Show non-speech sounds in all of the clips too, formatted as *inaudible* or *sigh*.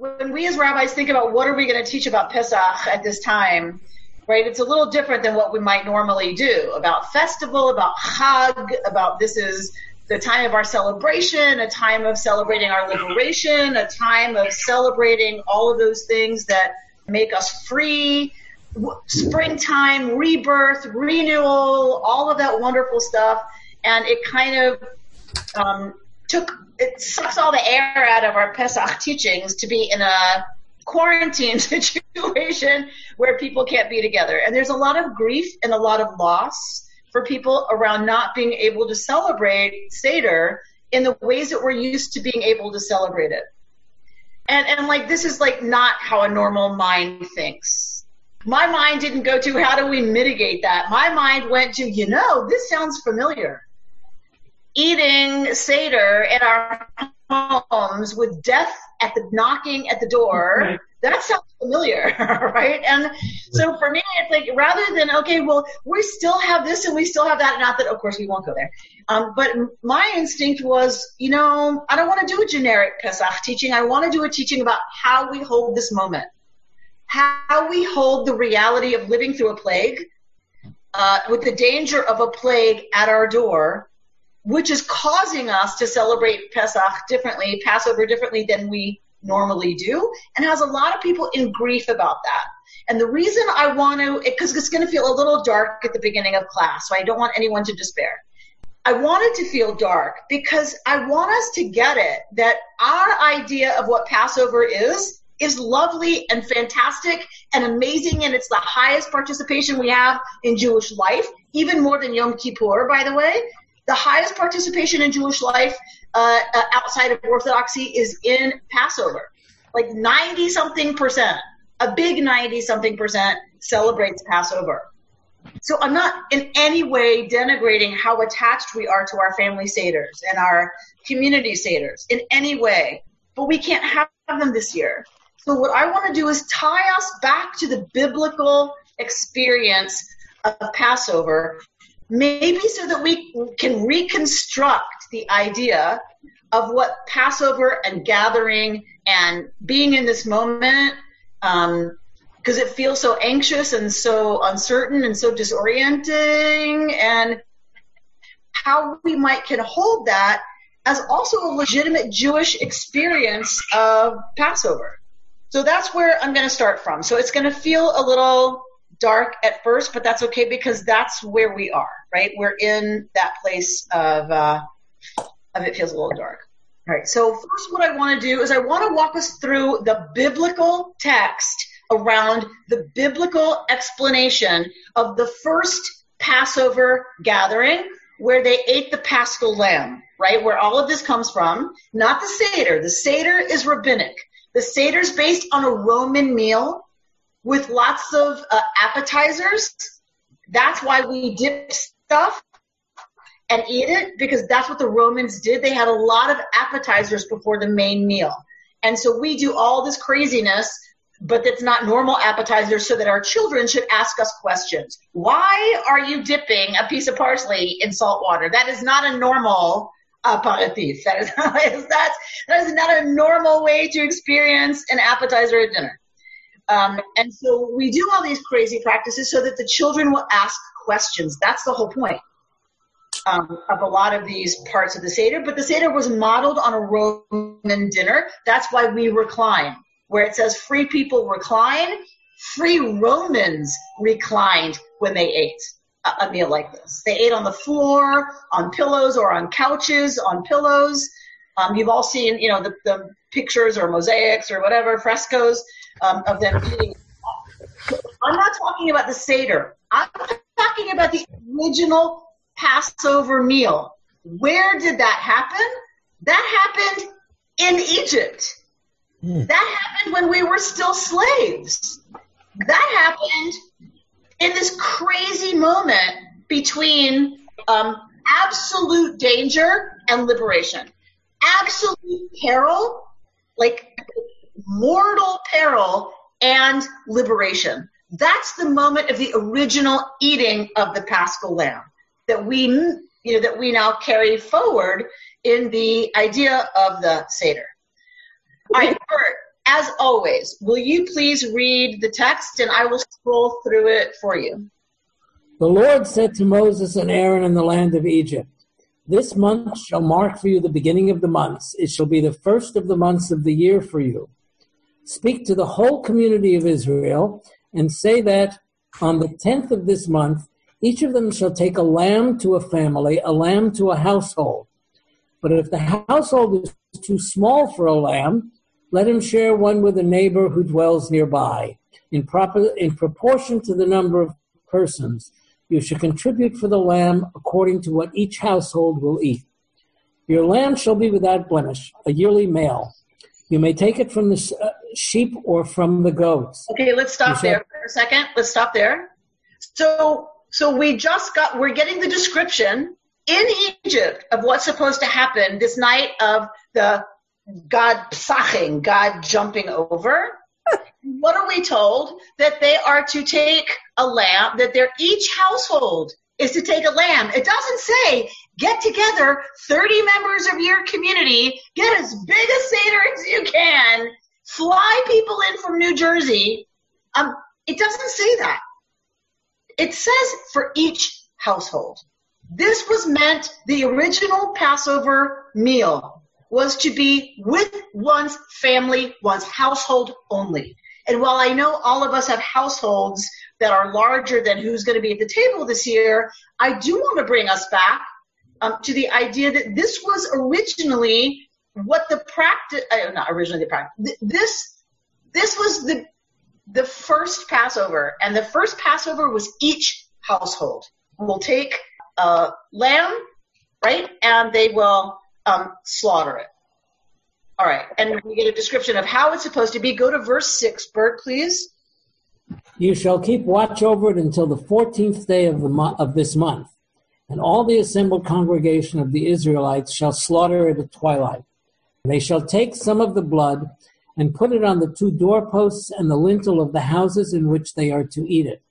when we as rabbis think about what are we going to teach about Pesach at this time, right? It's a little different than what we might normally do about festival, about Chag, about this is the time of our celebration, a time of celebrating our liberation, a time of celebrating all of those things that make us free, springtime, rebirth, renewal, all of that wonderful stuff. And it kind of um, took, it sucks all the air out of our Pesach teachings to be in a quarantine *laughs* situation where people can't be together. And there's a lot of grief and a lot of loss for people around not being able to celebrate Seder in the ways that we're used to being able to celebrate it. And, and like, this is like not how a normal mind thinks. My mind didn't go to how do we mitigate that? My mind went to, you know, this sounds familiar. Eating Seder in our homes with death at the knocking at the door that sounds familiar, *laughs* right? And so for me, it's like rather than okay, well, we still have this and we still have that. Not that, of course, we won't go there. Um, but my instinct was, you know, I don't want to do a generic Pesach teaching. I want to do a teaching about how we hold this moment, how we hold the reality of living through a plague, uh, with the danger of a plague at our door, which is causing us to celebrate Pesach differently, Passover differently than we normally do and has a lot of people in grief about that. And the reason I want to, because it's going to feel a little dark at the beginning of class, so I don't want anyone to despair. I want it to feel dark because I want us to get it that our idea of what Passover is is lovely and fantastic and amazing, and it's the highest participation we have in Jewish life, even more than Yom Kippur, by the way. The highest participation in Jewish life uh, uh, outside of Orthodoxy is in Passover. Like 90 something percent, a big 90 something percent celebrates Passover. So I'm not in any way denigrating how attached we are to our family seders and our community seders in any way, but we can't have them this year. So what I want to do is tie us back to the biblical experience of Passover maybe so that we can reconstruct the idea of what Passover and gathering and being in this moment, because um, it feels so anxious and so uncertain and so disorienting, and how we might can hold that as also a legitimate Jewish experience of Passover. So that's where I'm going to start from. So it's going to feel a little dark at first, but that's okay because that's where we are, right? We're in that place of, uh, of it feels a little dark. All right. So first, what I want to do is I want to walk us through the biblical text around the biblical explanation of the first Passover gathering where they ate the paschal lamb, right? Where all of this comes from. Not the Seder. The Seder is rabbinic. The Seder is based on a Roman meal with lots of uh, appetizers. That's why we dip stuff and eat it because that's what the Romans did. They had a lot of appetizers before the main meal. And so we do all this craziness, but that's not normal appetizers so that our children should ask us questions. Why are you dipping a piece of parsley in salt water? That is not a normal aperitif. That is, *laughs* that is not a normal way to experience an appetizer at dinner. Um, and so we do all these crazy practices so that the children will ask questions. That's the whole point um, of a lot of these parts of the Seder. But the Seder was modeled on a Roman dinner. That's why we recline. Where it says free people recline, free Romans reclined when they ate a, meal like this. They ate on the floor, on pillows, or on couches, on pillows. Um, you've all seen, you know, the, the pictures or mosaics or whatever, frescoes um, of them eating. I'm not talking about the Seder. I'm talking about the original Passover meal. Where did that happen? That happened in Egypt. Mm. That happened when we were still slaves. That happened in this crazy moment between um, absolute danger and liberation. Absolute peril, like mortal peril and liberation. That's the moment of the original eating of the paschal lamb that we, you know, that we now carry forward in the idea of the Seder. All right, Bert, as always, will you please read the text and I will scroll through it for you? The Lord said to Moses and Aaron in the land of Egypt, This month shall mark for you the beginning of the months. It shall be the first of the months of the year for you. Speak to the whole community of Israel and say that on the tenth of this month, each of them shall take a lamb to a family, a lamb to a household. But if the household is too small for a lamb, let him share one with a neighbor who dwells nearby. In, proper, in proportion to the number of persons, you should contribute for the lamb according to what each household will eat. Your lamb shall be without blemish, a yearly male. You may take it from the uh, sheep or from the goats. Okay, let's stop shall- there for a second. Let's stop there. So, so we just got, we're getting the description in Egypt of what's supposed to happen this night of the God psaching, God jumping over. *laughs* what are we told? That they are to take a lamb, that they're each household is to take a lamb. It doesn't say get together 30 members of your community, get as big a Seder as you can, fly people in from New Jersey. Um, it doesn't say that. It says for each household. This was meant the original Passover meal was to be with one's family, one's household only. And while I know all of us have households that are larger than who's going to be at the table this year, I do want to bring us back um, to the idea that this was originally what the practice, uh, not originally the practice, this, this was the, the first Passover, and the first Passover was each household will take a lamb, right, and they will um, slaughter it. All right, and we get a description of how it's supposed to be. Go to verse six, Bert, please. You shall keep watch over it until the fourteenth day of the mo- of this month, and all the assembled congregation of the Israelites shall slaughter it at twilight. They shall take some of the blood and put it on the two doorposts and the lintel of the houses in which they are to eat it.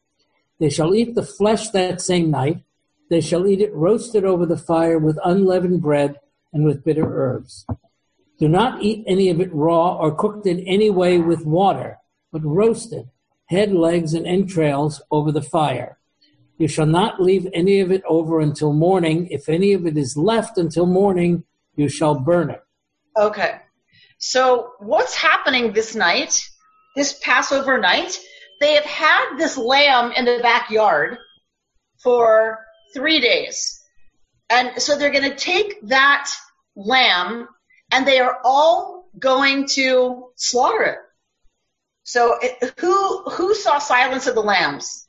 They shall eat the flesh that same night. They shall eat it roasted over the fire with unleavened bread and with bitter herbs. Do not eat any of it raw or cooked in any way with water, but roasted, head, legs, and entrails over the fire. You shall not leave any of it over until morning. If any of it is left until morning, you shall burn it. Okay. So what's happening this night, this Passover night? They have had this lamb in the backyard for three days. And so they're going to take that lamb and they are all going to slaughter it. So it, who who saw Silence of the Lambs?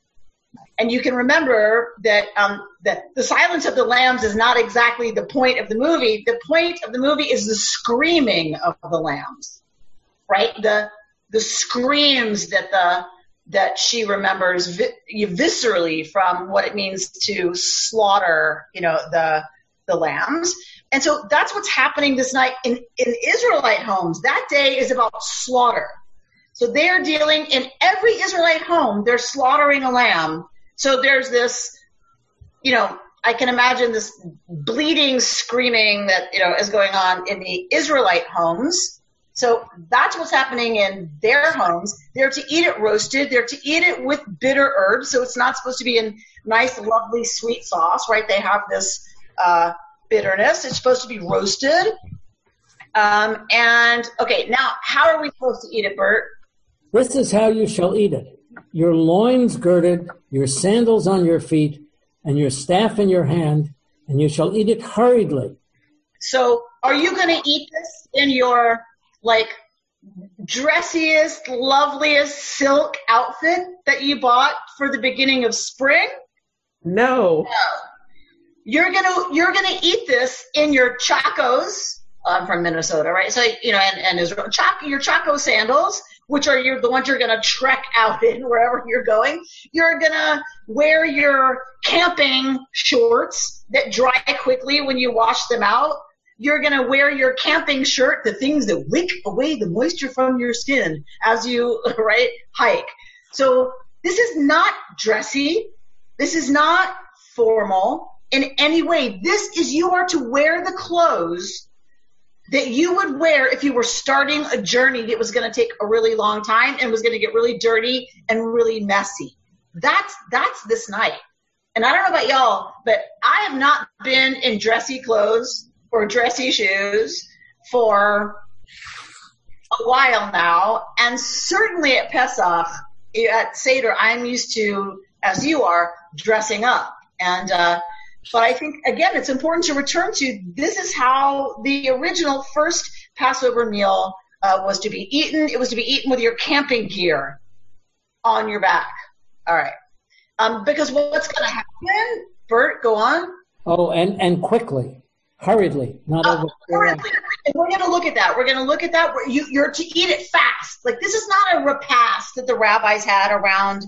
And you can remember that um, that the Silence of the Lambs is not exactly the point of the movie. The point of the movie is the screaming of the lambs, right? The the screams that the that she remembers vi- viscerally from what it means to slaughter, you know, the the lambs. And so that's what's happening this night in, in Israelite homes. That day is about slaughter. So they're dealing in every Israelite home, they're slaughtering a lamb. So there's this, you know, I can imagine this bleeding, screaming that, you know, is going on in the Israelite homes. So that's what's happening in their homes. They're to eat it roasted. They're to eat it with bitter herbs. So it's not supposed to be in nice, lovely, sweet sauce, right? They have this, uh, bitterness. It's supposed to be roasted. Um, and okay, now how are we supposed to eat it, Bert? This is how you shall eat it. Your loins girded, your sandals on your feet, and your staff in your hand, and you shall eat it hurriedly. So, are you going to eat this in your like dressiest, loveliest silk outfit that you bought for the beginning of spring? No. No. You're gonna you're gonna eat this in your chacos. I'm from Minnesota, right? So you know, and, and Israel, Chaco, your chaco sandals, which are your, the ones you're gonna trek out in *laughs* wherever you're going. You're gonna wear your camping shorts that dry quickly when you wash them out. You're gonna wear your camping shirt, the things that wick away the moisture from your skin as you *laughs* right hike. So this is not dressy. This is not formal in any way. This is you are to wear the clothes that you would wear if you were starting a journey that was going to take a really long time and was going to get really dirty and really messy. That's that's this night. And I don't know about y'all, but I have not been in dressy clothes or dressy shoes for a while now, and certainly at Pesach, at Seder, I'm used to, as you are, dressing up. And uh, but I think again, it's important to return to this is how the original first Passover meal uh, was to be eaten. It was to be eaten with your camping gear on your back. All right, um, because what's going to happen? Bert, go on. Oh, and and quickly hurriedly, not uh, over. Hurriedly. We're going to look at that. We're going to look at that. You, you're to eat it fast. Like this is not a repast that the rabbis had around,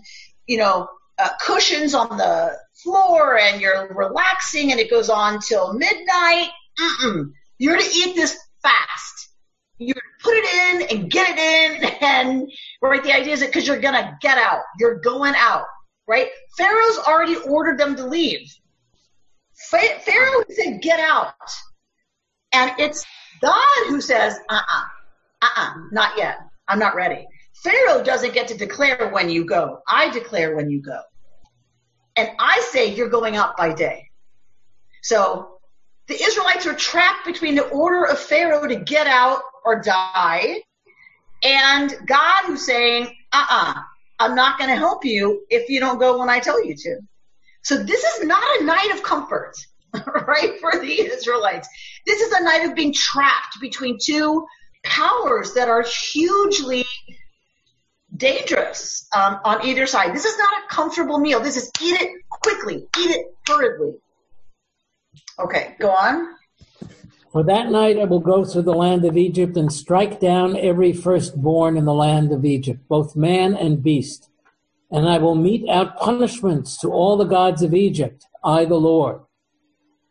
you know, uh, cushions on the floor and you're relaxing and it goes on till midnight. Mm-mm. You're to eat this fast. You put it in and get it in *laughs* and right. The idea is that because you're gonna get out, you're going out, right? Pharaoh's already ordered them to leave. Pharaoh said, get out. And it's God who says, uh-uh, uh-uh, not yet. I'm not ready. Pharaoh doesn't get to declare when you go. I declare when you go. And I say you're going out by day. So the Israelites are trapped between the order of Pharaoh to get out or die and God who's saying, uh-uh, I'm not going to help you if you don't go when I tell you to. So this is not a night of comfort, *laughs* right, for the Israelites. This is a night of being trapped between two powers that are hugely dangerous um, on either side. This is not a comfortable meal. This is eat it quickly, eat it hurriedly. Okay, go on. For that night I will go through the land of Egypt and strike down every firstborn in the land of Egypt, both man and beast and I will mete out punishments to all the gods of Egypt, I the Lord.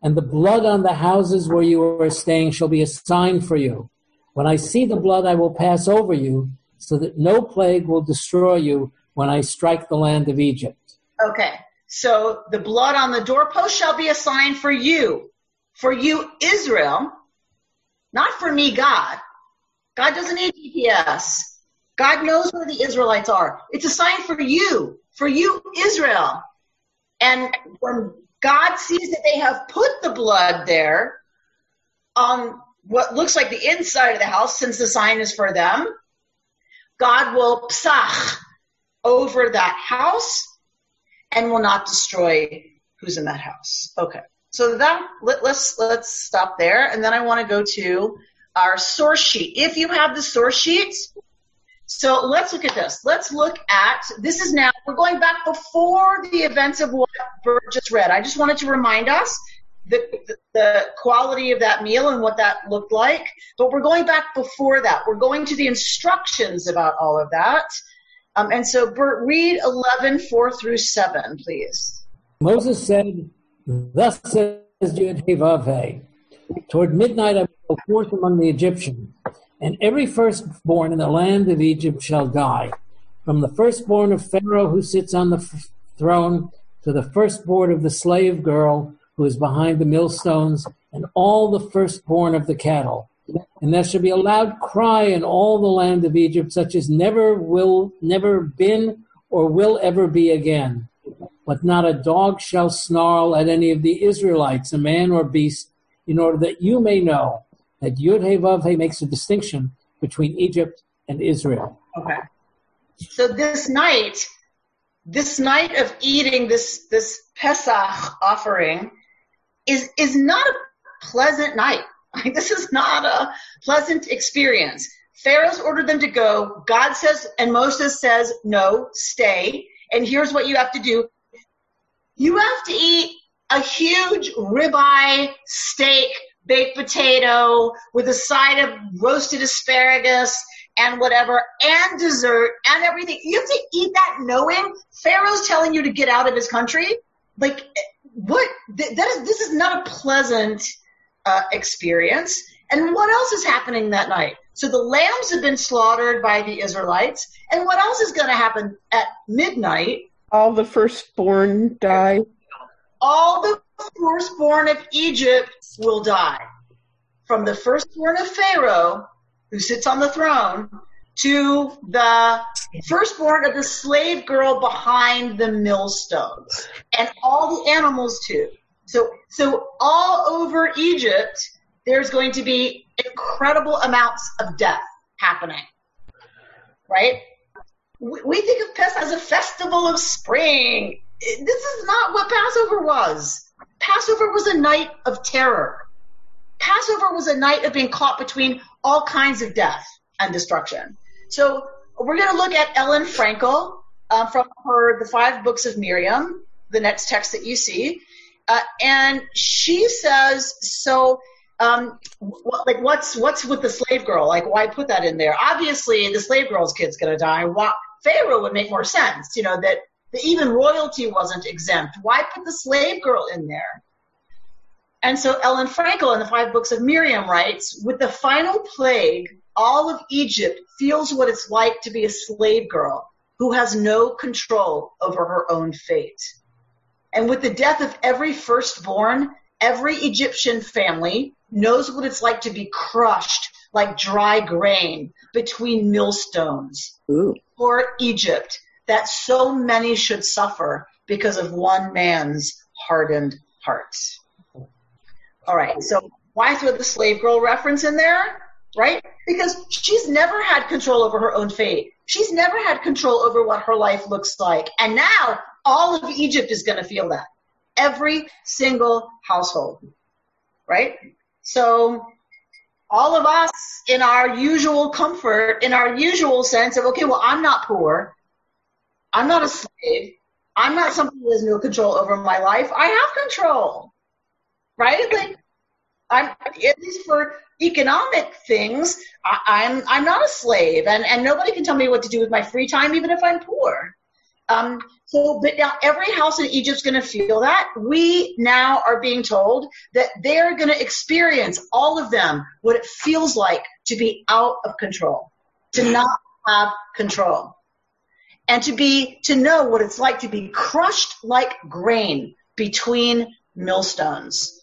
And the blood on the houses where you are staying shall be a sign for you. When I see the blood, I will pass over you, so that no plague will destroy you when I strike the land of Egypt. Okay, so the blood on the doorpost shall be a sign for you, for you, Israel, not for me, God. God doesn't need GPS. God knows where the Israelites are. It's a sign for you, for you, Israel. And when God sees that they have put the blood there on what looks like the inside of the house, since the sign is for them, God will psach over that house and will not destroy who's in that house. Okay. So that let, let's let's stop there, and then I want to go to our source sheet. If you have the source sheet, so let's look at this. Let's look at this is now we're going back before the events of what Bert just read. I just wanted to remind us the, the, quality of that meal and what that looked like. But we're going back before that. We're going to the instructions about all of that. Um, and so, Bert, read 11, 4 through 7, please. Moses said, Thus says Yud Toward midnight I will go forth among the Egyptians and every firstborn in the land of Egypt shall die, from the firstborn of Pharaoh who sits on the f- throne to the firstborn of the slave girl who is behind the millstones, and all the firstborn of the cattle. And there shall be a loud cry in all the land of Egypt, such as never will, never been, or will ever be again. But not a dog shall snarl at any of the Israelites, a man or beast, in order that you may know that Yud Hey makes a distinction between Egypt and Israel. Okay. So this night, this night of eating this this Pesach offering is is not a pleasant night. *laughs* Like, this is not a pleasant experience. Pharaoh's ordered them to go. God says, and Moses says, no, stay. And here's what you have to do. You have to eat a huge ribeye steak baked potato with a side of roasted asparagus and whatever and dessert and everything. You have to eat that knowing Pharaoh's telling you to get out of his country. Like what? That is, this is not a pleasant uh, experience. And what else is happening that night? So the lambs have been slaughtered by the Israelites. And what else is going to happen at midnight? All the firstborn die. All the firstborn of Egypt will die. from the firstborn of Pharaoh, who sits on the throne, to the firstborn of the slave girl behind the millstones, and all the animals too. So, so all over Egypt, there's going to be incredible amounts of death happening. Right? We think of Pesach as a festival of spring. This is not what Passover was. Passover was a night of terror. Passover was a night of being caught between all kinds of death and destruction. So we're going to look at Ellen Frankel uh, from her The Five Books of Miriam, the next text that you see. Uh, and she says, so um, like what's what's with the slave girl? Like why put that in there? Obviously, the slave girl's kid's going to die. Why, Pharaoh would make more sense, you know, that the, even royalty wasn't exempt. Why put the slave girl in there? And so Ellen Frankel in the Five Books of Miriam writes, with the final plague, all of Egypt feels what it's like to be a slave girl who has no control over her own fate. And with the death of every firstborn, every Egyptian family knows what it's like to be crushed like dry grain between millstones. Ooh. For Egypt, that so many should suffer because of one man's hardened heart. All right, so why throw the slave girl reference in there? Right? Because she's never had control over her own fate. She's never had control over what her life looks like. And now all of Egypt is going to feel that. Every single household. Right? So all of us in our usual comfort, in our usual sense of, okay, well, I'm not poor. I'm not a slave. I'm not somebody who has no control over my life. I have control. Right? Like, I'm, at least for economic things, I, am I'm, I'm not a slave and, and nobody can tell me what to do with my free time, even if I'm poor. Um, so, but now every house in Egypt's going to feel that. We now are being told that they're going to experience all of them what it feels like to be out of control, to not have control, and to be to know what it's like to be crushed like grain between millstones.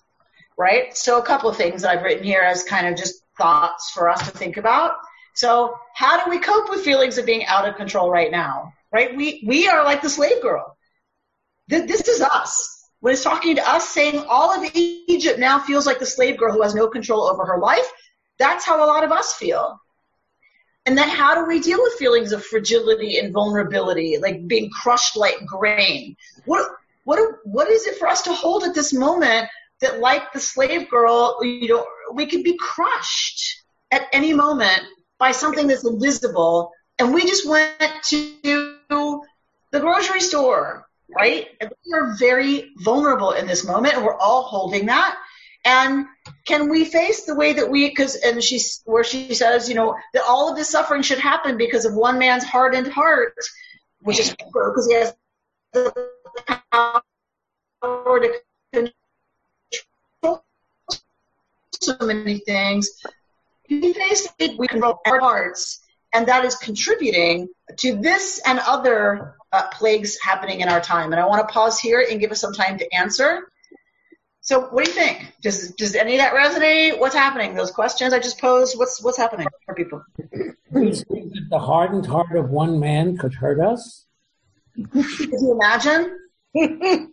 Right. So, a couple of things I've written here as kind of just thoughts for us to think about. So, how do we cope with feelings of being out of control right now? right? We, we are like the slave girl. This is us. When it's talking to us saying all of Egypt now feels like the slave girl who has no control over her life, that's how a lot of us feel. And then how do we deal with feelings of fragility and vulnerability, like being crushed like grain? What, what, what is it for us to hold at this moment that like the slave girl, you know, we could be crushed at any moment by something that's invisible and we just went to the grocery store, right? And we are very vulnerable in this moment, and we're all holding that. And can we face the way that we, because, and she's, where she says, you know, that all of this suffering should happen because of one man's hardened heart, which is because he has the power to so many things. We face it, we control our hearts and that is contributing to this and other uh, plagues happening in our time. And I want to pause here and give us some time to answer. So, what do you think? Does does any of that resonate? What's happening? Those questions I just posed. What's what's happening for people? The hardened heart of one man could hurt us. Could you imagine? *laughs*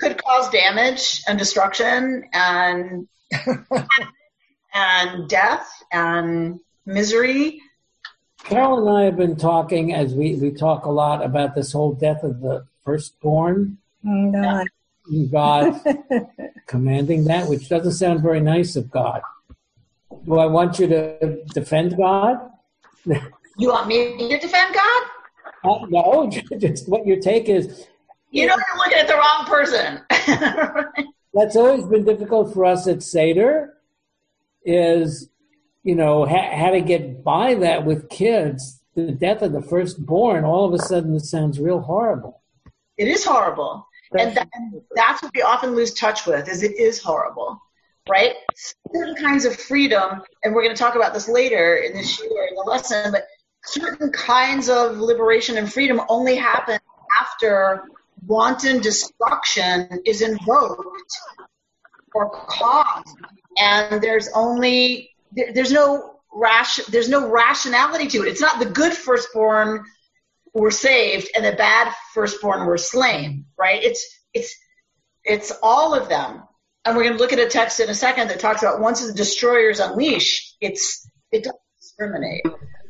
could cause damage and destruction and and death and misery Carol and I have been talking as we, we talk a lot about this whole death of the firstborn. God. God *laughs* commanding that, which doesn't sound very nice of God. Do I want you to defend God? *laughs* You want me to defend God? Uh, no, *laughs* just what your take is. You know, you're looking at the wrong person. That's always been difficult for us at Seder. Is you know, ha- how to get by that with kids, the death of the firstborn, all of a sudden it sounds real horrible. It is horrible. That's and, that, that's what we often lose touch with is it is horrible, right? Certain kinds of freedom, and we're going to talk about this later in this year in the lesson, but certain kinds of liberation and freedom only happen after wanton destruction is invoked or caused and there's only there, there's no rash there's no rationality to it. It's not the good firstborn were saved and the bad firstborn were slain, right? It's it's it's all of them. And we're going to look at a text in a second that talks about once the destroyers unleash, it's it doesn't discriminate.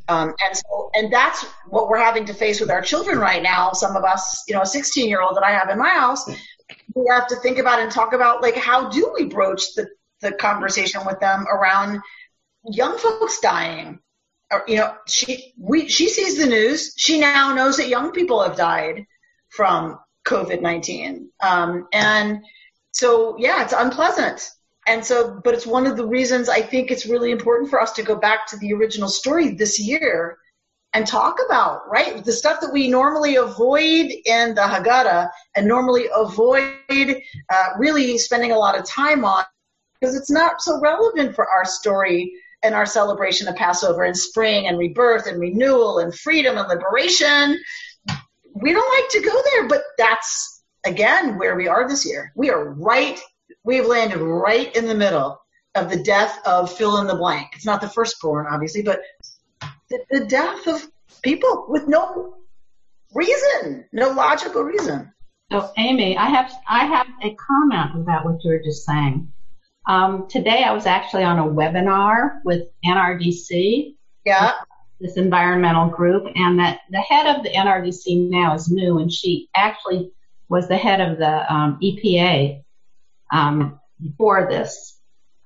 Um, and so, and that's what we're having to face with our children right now. Some of us, you know, a 16 year old that I have in my house, we have to think about and talk about like how do we broach the the conversation with them around young folks dying. Or, you know, she we she sees the news. She now knows that young people have died from COVID nineteen, um, and so yeah, it's unpleasant. And so, but it's one of the reasons I think it's really important for us to go back to the original story this year and talk about, right? The stuff that we normally avoid in the Haggadah and normally avoid uh, really spending a lot of time on because it's not so relevant for our story and our celebration of Passover and spring and rebirth and renewal and freedom and liberation. We don't like to go there, but that's again where we are this year. We are right, we've landed right in the middle of the death of fill in the blank. It's not the firstborn, obviously, but the, the death of people with no reason, no logical reason. So, Amy, I have I have a comment about what you were just saying. Um, today I was actually on a webinar with NRDC. Yeah. This environmental group, and that the head of the NRDC now is new, and she actually was the head of the um, EPA before this,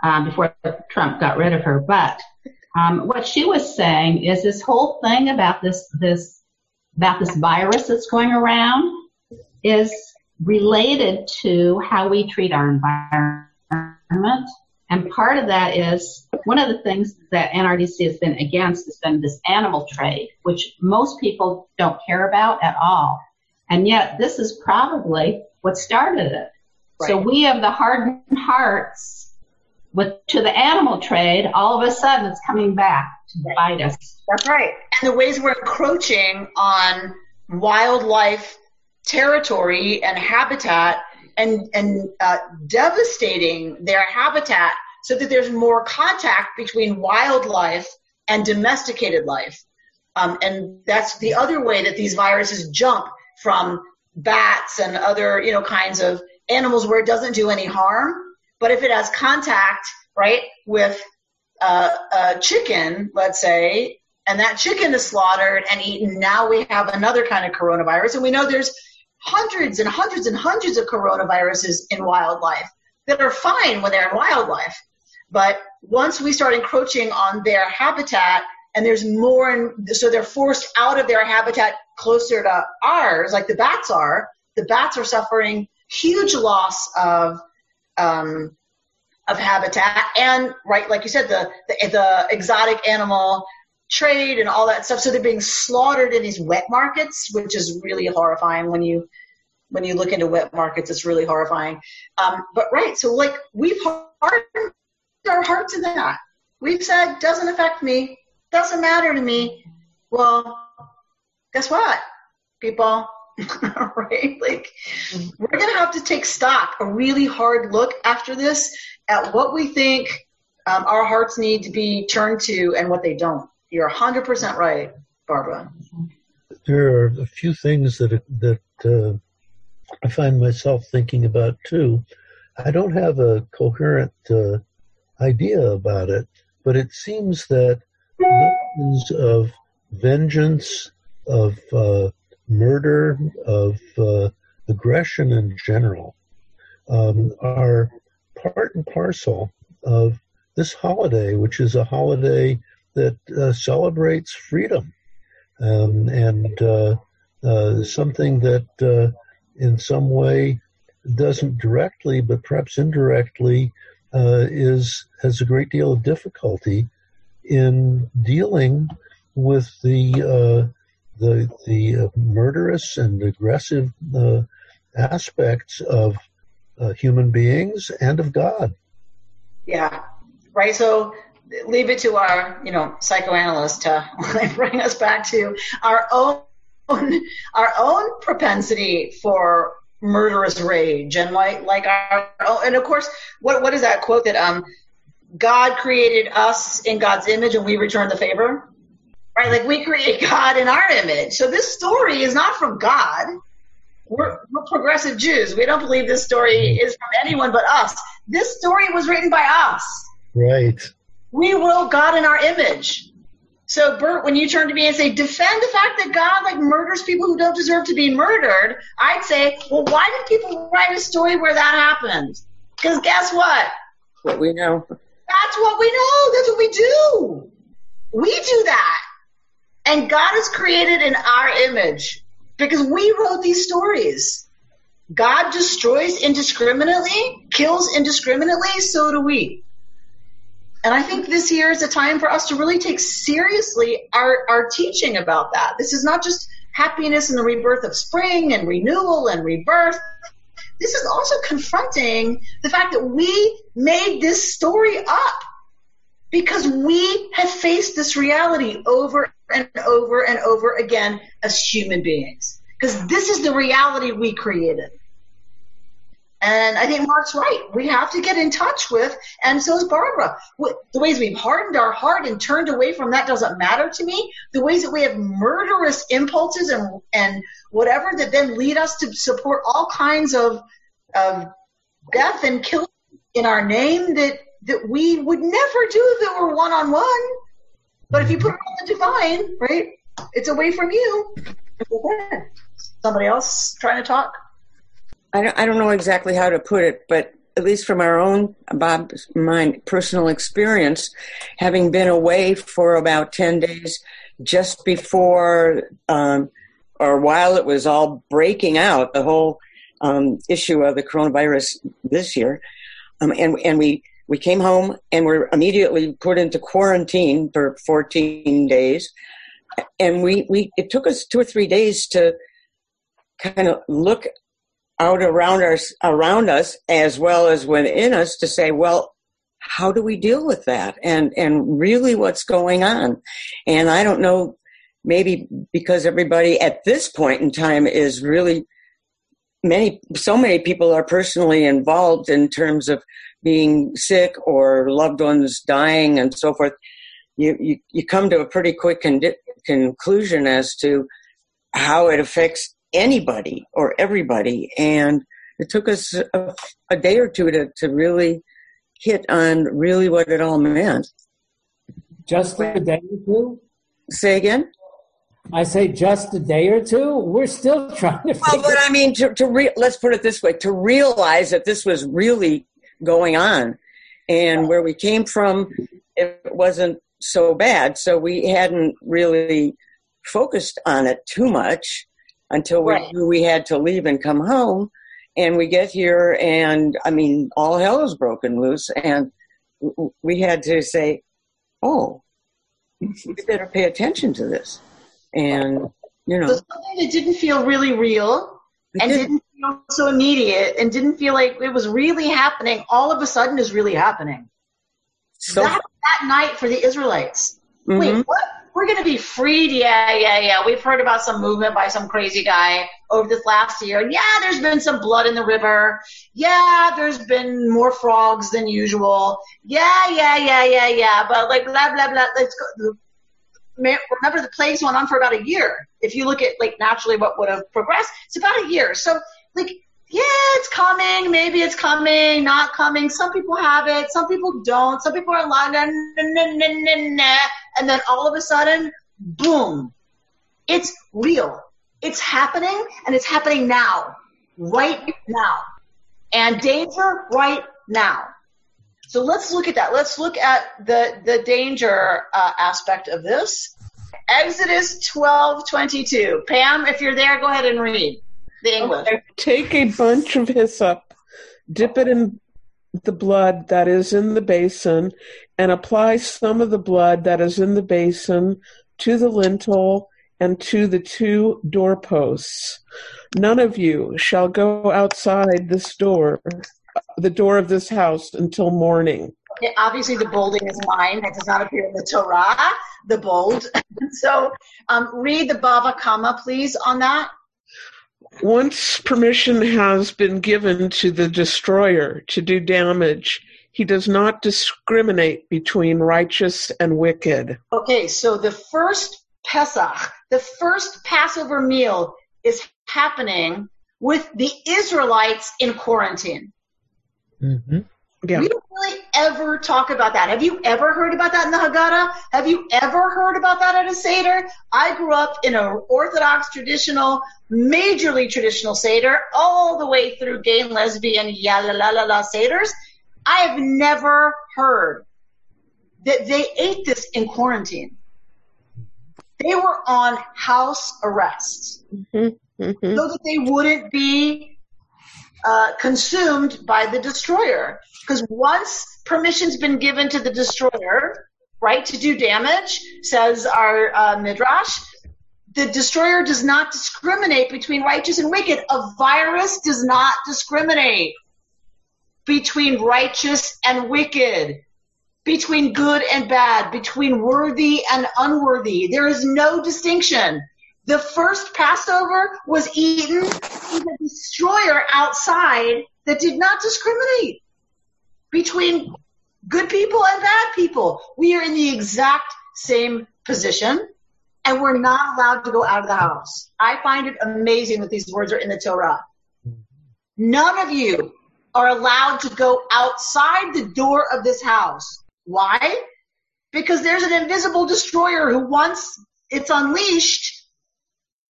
um, before Trump got rid of her. But um, what she was saying is this whole thing about this this about this virus that's going around is related to how we treat our environment. And part of that is one of the things that NRDC has been against has been this animal trade, which most people don't care about at all. And yet this is probably what started it. Right. So we have the hardened hearts with to the animal trade, all of a sudden it's coming back to bite us. That's right. And the ways we're encroaching on wildlife territory and habitat and, and uh, devastating their habitat so that there's more contact between wildlife and domesticated life. Um, and that's the other way that these viruses jump from bats and other, you know, kinds of animals where it doesn't do any harm. But if it has contact, right, with uh, a chicken, let's say, and that chicken is slaughtered and eaten, now we have another kind of coronavirus. And we know there's hundreds and hundreds and hundreds of coronaviruses in wildlife that are fine when they're in wildlife. But once we start encroaching on their habitat and there's more, and so they're forced out of their habitat closer to ours, like the bats are, the bats are suffering huge loss of, um, of habitat and right, like you said, the, the, the exotic animal trade and all that stuff. So they're being slaughtered in these wet markets, which is really horrifying when you when you look into wet markets. It's really horrifying. Um, but right, so like we've hardened our hearts in that. We've said doesn't affect me, doesn't matter to me. Well, guess what, people? *laughs* right? Like, we're going to have to take stock, a really hard look after this at what we think um, our hearts need to be turned to and what they don't. You're 100% right, Barbara. There are a few things that that uh, I find myself thinking about too. I don't have a coherent uh, idea about it, but it seems that notions of vengeance, of uh, murder, of uh, aggression in general, um, are part and parcel of this holiday, which is a holiday that uh, celebrates freedom. Um, and uh, uh, something that uh, in some way doesn't directly but perhaps indirectly uh, is has a great deal of difficulty in dealing with the the the uh, murderous and aggressive uh, aspects of uh, human beings and of God. Yeah, right. So leave it to our, you know, psychoanalyst to *laughs* bring us back to our own our own propensity for murderous rage and like like our oh, and of course what what is that quote that um God created us in God's image and we return the favor. Right? Like we create God in our image. So this story is not from God. We're, we're progressive Jews. We don't believe this story is from anyone but us. This story was written by us. Right. We wrote God in our image. So Bert, when you turn to me and say, defend the fact that God like murders people who don't deserve to be murdered, I'd say, well, why did people write a story where that happened? Because guess what? What we know. That's what we know. That's what we do. We do that. And God is created in our image because we wrote these stories. God destroys indiscriminately, kills indiscriminately, so do we. And I think this year is a time for us to really take seriously our, our teaching about that. This is not just happiness and the rebirth of spring and renewal and rebirth. This is also confronting the fact that we made this story up because we have faced this reality over and over and over again as human beings. Because this is the reality we created. And I think Mark's right. We have to get in touch with, and so is Barbara. The ways we've hardened our heart and turned away from that doesn't matter to me. The ways that we have murderous impulses and and whatever that then lead us to support all kinds of of death and killing in our name that that we would never do if it were one on one. But if you put it on the divine, right, it's away from you. Somebody else trying to talk? I don't, I don't know exactly how to put it, but at least from our own Bob's my personal experience, having been away for about ten days just before um, or while it was all breaking out, the whole um, issue of the coronavirus this year, um, and and we we came home and were immediately put into quarantine for 14 days, and we we it took us two or three days to kind of look out around us around us as well as within us to say well how do we deal with that? And and really what's going on? And i don't know maybe because everybody at this point in time is really many so many people are personally involved in terms of being sick or loved ones dying and so forth you you, you come to a pretty quick con- conclusion as to how it affects anybody or everybody. And it took us a, a day or two to, to really hit on really what it all meant. Just a day or two? Say again? I say just a day or two. We're still trying to. Well, but I mean, to, to re- let's put it this way: to realize that this was really going on, and where we came from, it wasn't so bad. So we hadn't really focused on it too much until we right. knew we had to leave and come home. And we get here, and I mean, all hell is broken loose, and we had to say, "Oh, we better pay attention to this." And you know, so something that didn't feel really real and didn't. feel so immediate, and didn't feel like it was really happening, all of a sudden is really happening. So that, that night for the Israelites. Mm-hmm. Wait, what? we're going to be freed. Yeah, yeah, yeah. We've heard about some movement by some crazy guy over this last year. And yeah, there's been some blood in the river. Yeah, there's been more frogs than usual. Yeah, yeah, yeah, yeah, yeah. But like blah, blah, blah. Let's go. Remember the plagues went on for about a year. If you look at like naturally what would have progressed, it's about a year. So like, yeah, it's coming. Maybe it's coming, not coming. Some people have it. Some people don't. Some people are like, nah, nah, nah, nah, nah and then all of a sudden, boom, it's real. It's happening and it's happening now, right now, and danger right now. So let's look at that. Let's look at the the danger uh, aspect of this. Exodus twelve twenty two. Pam, if you're there, go ahead and read the English. Okay. Take a bunch of hyssop, dip it in the blood that is in the basin and apply some of the blood that is in the basin to the lintel and to the two doorposts. None of you shall go outside this door, the door of this house, until morning. obviously, the bolding is mine. It does not appear in the Torah, the bold. *laughs* so um, read the Bava Kama, please, on that once permission has been given to the destroyer to do damage, He does not discriminate between righteous and wicked. Okay, so the first Pesach, the first Passover meal is happening with the Israelites in quarantine. Hmm Yeah. We don't really ever talk about that. Have you ever heard about that in the Haggadah? Have you ever heard about that at a Seder? I grew up in an Orthodox traditional, majorly traditional Seder, all the way through gay and lesbian, yalla la la la la Seders. I have never heard that they ate this in quarantine. They were on house arrest hmm so that they wouldn't be uh, consumed by the destroyer. Because once permission's been given to the destroyer, right, to do damage, says our uh, midrash, the destroyer does not discriminate between righteous and wicked. A virus does not discriminate between righteous and wicked, between good and bad, between worthy and unworthy. There is no distinction. The first Passover was eaten with a destroyer outside that did not discriminate between good people and bad people. We are in the exact same position and we're not allowed to go out of the house. I find it amazing that these words are in the Torah. None of you are allowed to go outside the door of this house. Why? Because there's an invisible destroyer who once it's unleashed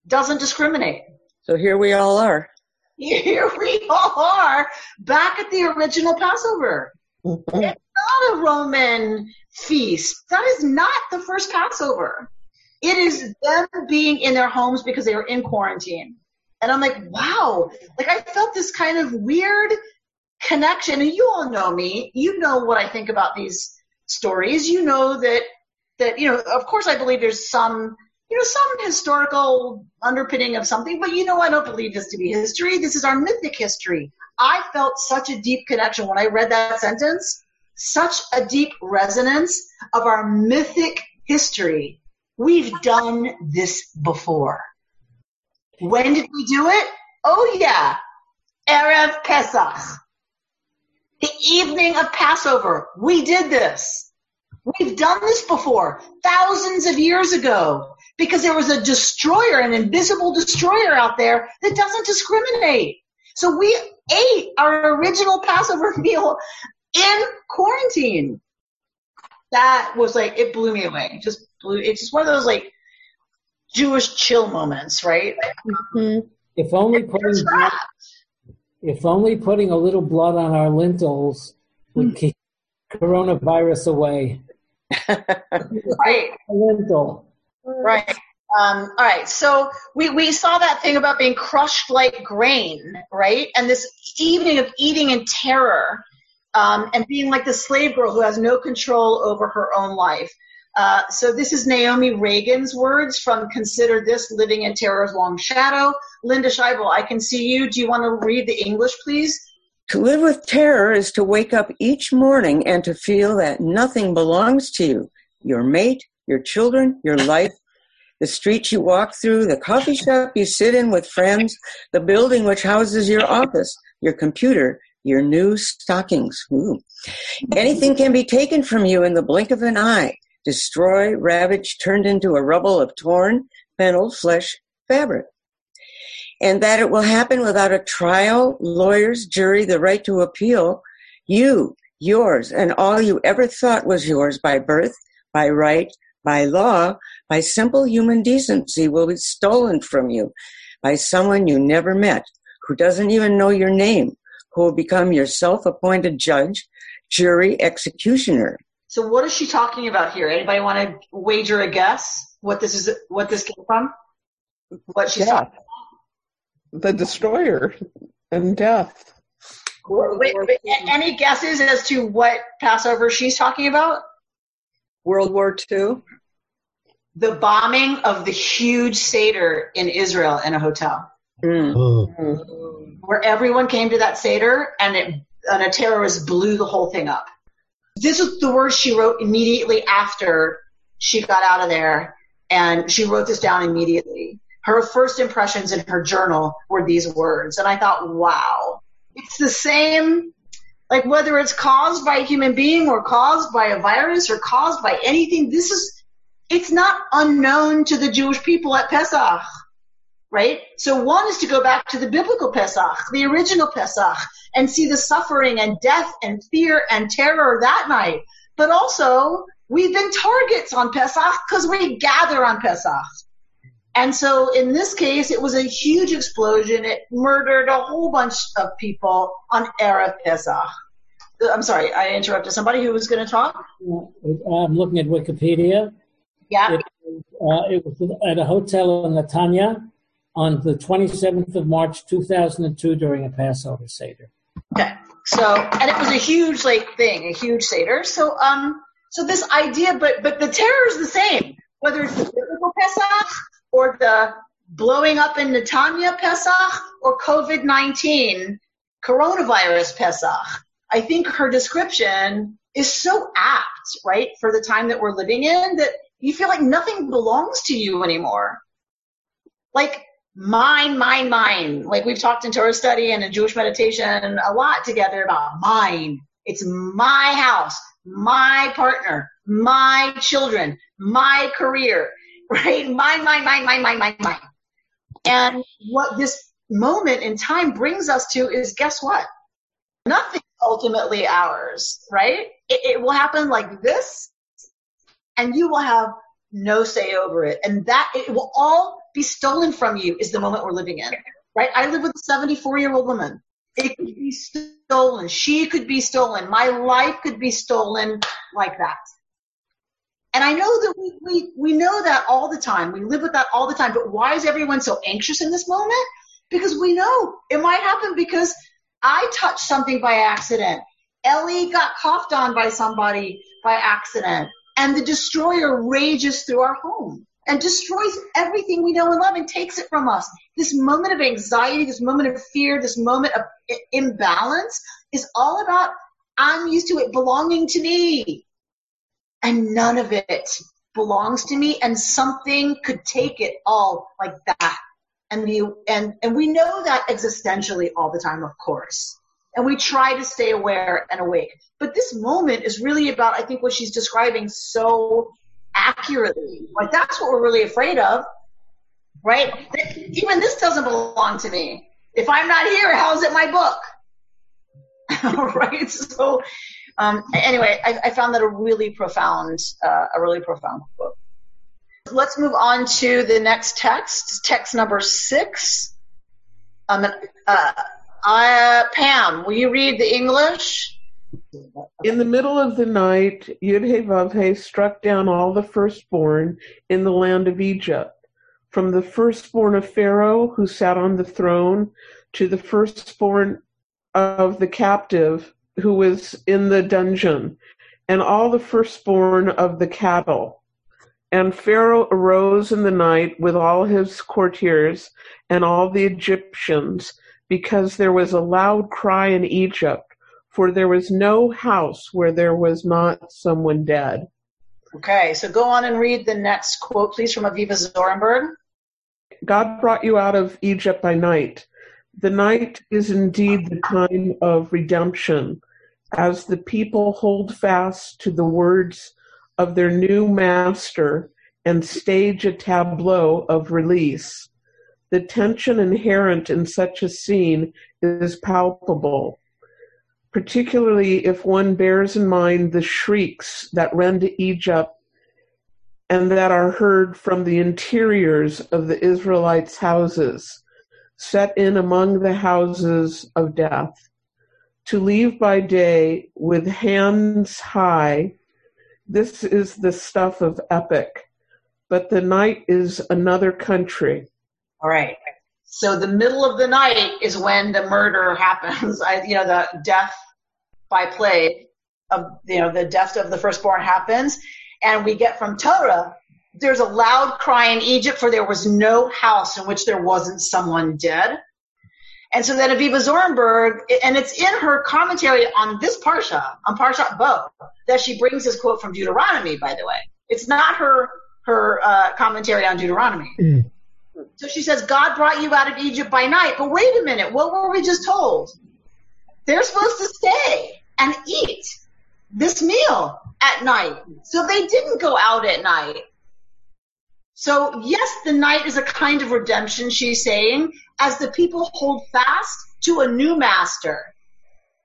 doesn't discriminate. So here we all are. Here we all are back at the original Passover. Mhm. Not a Roman feast. That is not the first Passover. It is them being in their homes because they were in quarantine. And I'm like, wow. Like I felt this kind of weird connection. And you all know me. You know what I think about these stories. You know that, that, you know, of course I believe there's some, you know, some historical underpinning of something, but you know, I don't believe this to be history. This is our mythic history. I felt such a deep connection when I read that sentence, such a deep resonance of our mythic history. We've done this before. When did we do it? Oh yeah. Erev Pesach. The evening of Passover. We did this. We've done this before, thousands of years ago, because there was a destroyer, an invisible destroyer out there that doesn't discriminate. So we ate our original Passover *laughs* meal in quarantine. That was like, it blew me away. Just blew, it's just one of those like Jewish chill moments, right? Mhm. If only putting blood, if only putting a little blood on our lintels would keep coronavirus away. *laughs* Right. Lintel. Right. Um, all right. So we, we saw that thing about being crushed like grain, right? And this evening of eating in terror, um, and being like the slave girl who has no control over her own life. Uh, so this is Naomi Ragen's words from Consider This Living in Terror's Long Shadow. Linda Scheibel, I can see you. Do you want to read the English, please? To live with terror is to wake up each morning and to feel that nothing belongs to you. Your mate, your children, your life, the street you walk through, the coffee shop you sit in with friends, the building which houses your office, your computer, your new stockings. Ooh. Anything can be taken from you in the blink of an eye, destroyed, ravaged, turned into a rubble of torn, metal, flesh, fabric and that it will happen without a trial, lawyers, jury, the right to appeal. You, yours, and all you ever thought was yours by birth, by right, by law, by simple human decency will be stolen from you by someone you never met, who doesn't even know your name, who will become your self-appointed judge, jury, executioner. So what is she talking about here? Anybody want to wager a guess what this is, what this came from? What she's Death. talking The destroyer and death. Wait, wait, any guesses as to what Passover she's talking about? World War II. The bombing of the huge Seder in Israel in a hotel, Mm. Oh, where everyone came to that Seder and it, and a terrorist blew the whole thing up. This is the words she wrote immediately after she got out of there and she wrote this down immediately. Her first impressions in her journal were these words and I thought, wow, it's the same Like whether it's caused by a human being or caused by a virus or caused by anything, this is, it's not unknown to the Jewish people at Pesach. Right? So one is to go back to the biblical Pesach, the original Pesach, and see the suffering and death and fear and terror that night. But also, we've been targets on Pesach because we gather on Pesach. And so in this case, it was a huge explosion. It murdered a whole bunch of people on Erev Pesach. I'm sorry, I interrupted somebody who was going to talk. I'm looking at Wikipedia. Yeah. It, uh, it was at a hotel in Netanya on the 27th of March 2002 during a Passover Seder. Okay. So, and it was a huge like thing, a huge Seder. So, um, so this idea, but, but the terror is the same, whether it's the biblical Pesach or the blowing up in Netanya Pesach or COVID-19 coronavirus Pesach. I think her description is so apt, right, for the time that we're living in that you feel like nothing belongs to you anymore. Like mine, mine, mine. Like we've talked in Torah study and in Jewish meditation a lot together about mine. It's my house, my partner, my children, my career, right? Mine, mine, mine, mine, mine, mine, mine. And what this moment in time brings us to is guess what? Nothing ultimately ours, right? It, it will happen like this and you will have no say over it. And that it will all be stolen from you is the moment we're living in, right? I live with a 74 year old woman. It could be stolen. She could be stolen. My life could be stolen like that. And I know that we, we, we know that all the time. We live with that all the time. But why is everyone so anxious in this moment? Because we know it might happen because I touched something by accident. Ellie got coughed on by somebody by accident. And the destroyer rages through our home and destroys everything we know and love and takes it from us. This moment of anxiety, this moment of fear, this moment of imbalance is all about I'm used to it belonging to me. And none of it belongs to me and something could take it all like that. And we, and, and we know that existentially all the time, of course. And we try to stay aware and awake. But this moment is really about, I think, what she's describing so accurately. Like that's what we're really afraid of, right? Even this doesn't belong to me. If I'm not here, how's it my book? *laughs* right? So, um, anyway, I, I, found that a really profound, uh, a really profound book. Let's move on to the next text, text number six. Um, uh, uh, Pam, will you read the English? In the middle of the night, Yudhe struck down all the firstborn in the land of Egypt, from the firstborn of Pharaoh who sat on the throne to the firstborn of the captive who was in the dungeon, and all the firstborn of the cattle. And Pharaoh arose in the night with all his courtiers and all the Egyptians, because there was a loud cry in Egypt for there was no house where there was not someone dead. Okay, so go on and read the next quote, please, from Aviva Zornberg. God brought you out of Egypt by night. The night is indeed the time of redemption, as the people hold fast to the words of their new master and stage a tableau of release. The tension inherent in such a scene is palpable particularly if one bears in mind the shrieks that rend Egypt and that are heard from the interiors of the Israelites' houses, set in among the houses of death. To leave by day with hands high, this is the stuff of epic, but the night is another country. All right. So the middle of the night is when the murder happens. *laughs* I, you know, the death by plague of, you know, the death of the firstborn happens. And we get from Torah, there's a loud cry in Egypt for there was no house in which there wasn't someone dead. And so then Aviva Zornberg, and it's in her commentary on this Parsha, on Parshat Bo, that she brings this quote from Deuteronomy, by the way. It's not her, her, uh, commentary on Deuteronomy. Mm. So she says, God brought you out of Egypt by night. But wait a minute, what were we just told? They're supposed to stay. and eat this meal at night. So they didn't go out at night. So yes, the night is a kind of redemption, she's saying, as the people hold fast to a new master.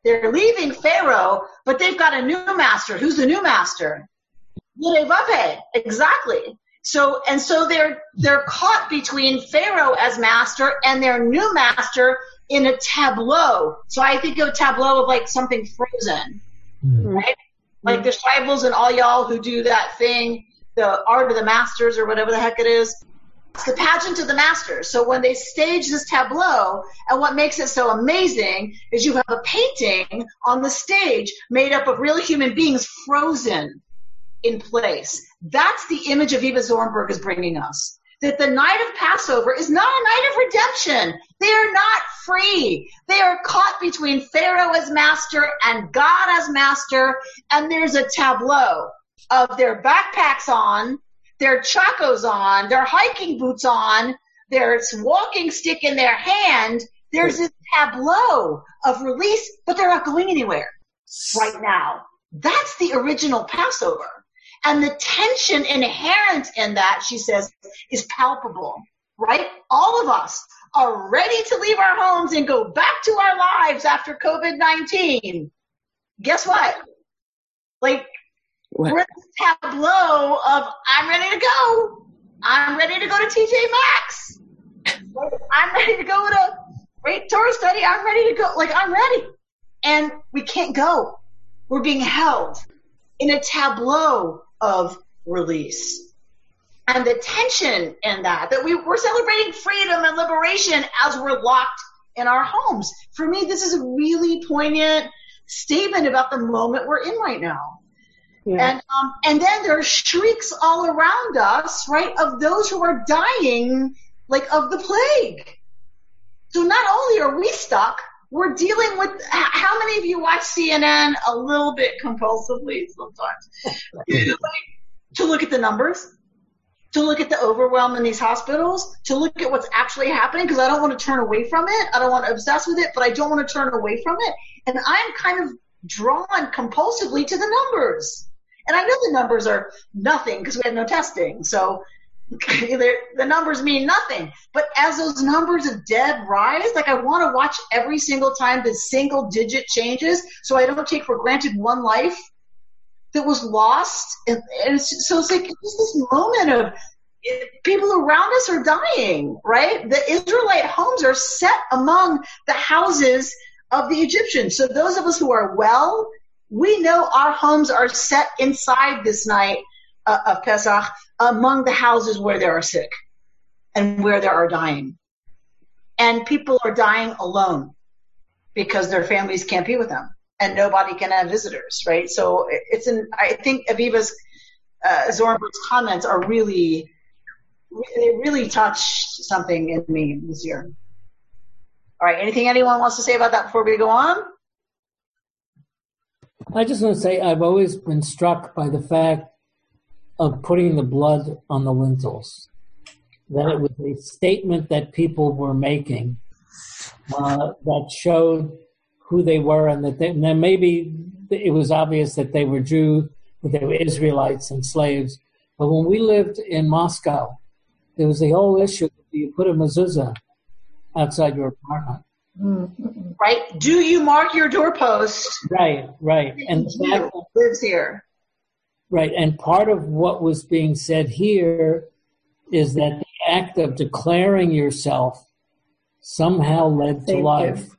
They're leaving Pharaoh, but they've got a new master. Who's the new master? Yerevape. Exactly. So, and so they're, they're caught between Pharaoh as master and their new master in a tableau. So I think of a tableau of like something frozen, Mm. right? Like the tribals and all y'all who do that thing, the art of the masters or whatever the heck it is. It's the pageant of the masters. So when they stage this tableau, and what makes it so amazing is you have a painting on the stage made up of real human beings frozen in place. That's the image of Eva Zornberg is bringing us. That the night of Passover is not a night of redemption. They are not free. They are caught between Pharaoh as master and God as master, and there's a tableau of their backpacks on, their chacos on, their hiking boots on, their walking stick in their hand. There's this tableau of release, but they're not going anywhere right now. That's the original Passover. And the tension inherent in that, she says, is palpable, right? All of us are ready to leave our homes and go back to our lives after COVID-19. Guess what? Like? We're this tableau of, I'm ready to go. I'm ready to go to TJ Maxx. I'm ready to go to great tour study. I'm ready to go. Like, I'm ready. And we can't go. We're being held in a tableau of release. And the tension in that, that we, we're celebrating freedom and liberation as we're locked in our homes. For me, this is a really poignant statement about the moment we're in right now. Yeah. And um, and then there's shrieks all around us, right, of those who are dying, like of the plague. So not only are we stuck, we're dealing with. How many of you watch CNN a little bit compulsively sometimes? *laughs* like, to look at the numbers, to look at the overwhelm in these hospitals, to look at what's actually happening, because I don't want to turn away from it. I don't want to obsess with it, but I don't want to turn away from it. And I'm kind of drawn compulsively to the numbers. And I know the numbers are nothing because we have no testing. So *laughs* the numbers mean nothing. But as those numbers of dead rise, like I want to watch every single time the single digit changes so I don't take for granted one life that was lost. And, and so it's like it's this moment of people around us are dying, right? The Israelite homes are set among the houses of the Egyptians. So those of us who are well, we know our homes are set inside this night uh, of Pesach among the houses where there are sick and where there are dying. And people are dying alone because their families can't be with them and nobody can have visitors, right? So it's an, I think Aviva's, uh, Zornberg's comments are really, they really touched something in me this year. All right. Anything anyone wants to say about that before we go on? I just want to say I've always been struck by the fact of putting the blood on the lintels. That it was a statement that people were making uh, that showed who they were, and that they, and maybe it was obvious that they were Jew, that they were Israelites and slaves. But when we lived in Moscow, there was the whole issue: do you put a mezuzah outside your apartment? Right? Do you mark your doorpost? Right, right, and the fact Who lives here? Right, and part of what was being said here is that the act of declaring yourself somehow led to Saved you. life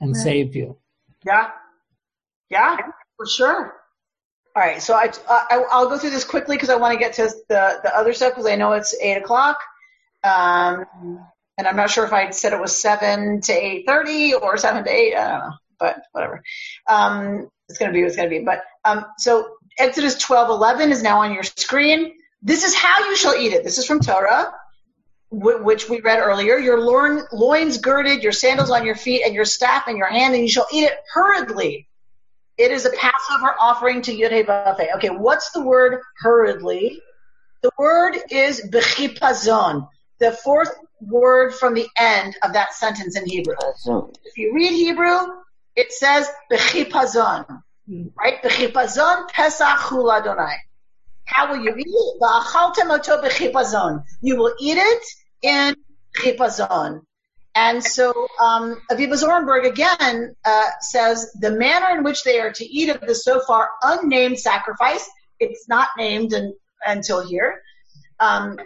and saved you. Yeah. Yeah, for sure. All right, so I, I I'll go through this quickly because I want to get to the the other stuff because I know it's eight o'clock, um, and I'm not sure if I said it was seven to eight thirty or seven to eight. I don't know, but whatever. Um, it's gonna be what it's gonna be. But um, so Exodus twelve eleven is now on your screen. This is how you shall eat it. This is from Torah, wh- which we read earlier. Your loin, loins girded, your sandals on your feet, and your staff in your hand, and you shall eat it hurriedly. It is a Passover offering to Yud. Okay, what's the word hurriedly? The word is bechipazon, the fourth word from the end of that sentence in Hebrew. So, If you read Hebrew, it says bechipazon. Right? B'chipazon Pesach hu Adonai. How will you eat it? V'achaltem oto. You will eat it in chipazon. And so um, Aviva Zornberg again uh, says the manner in which they are to eat of the so far unnamed sacrifice, it's not named in, until here, um,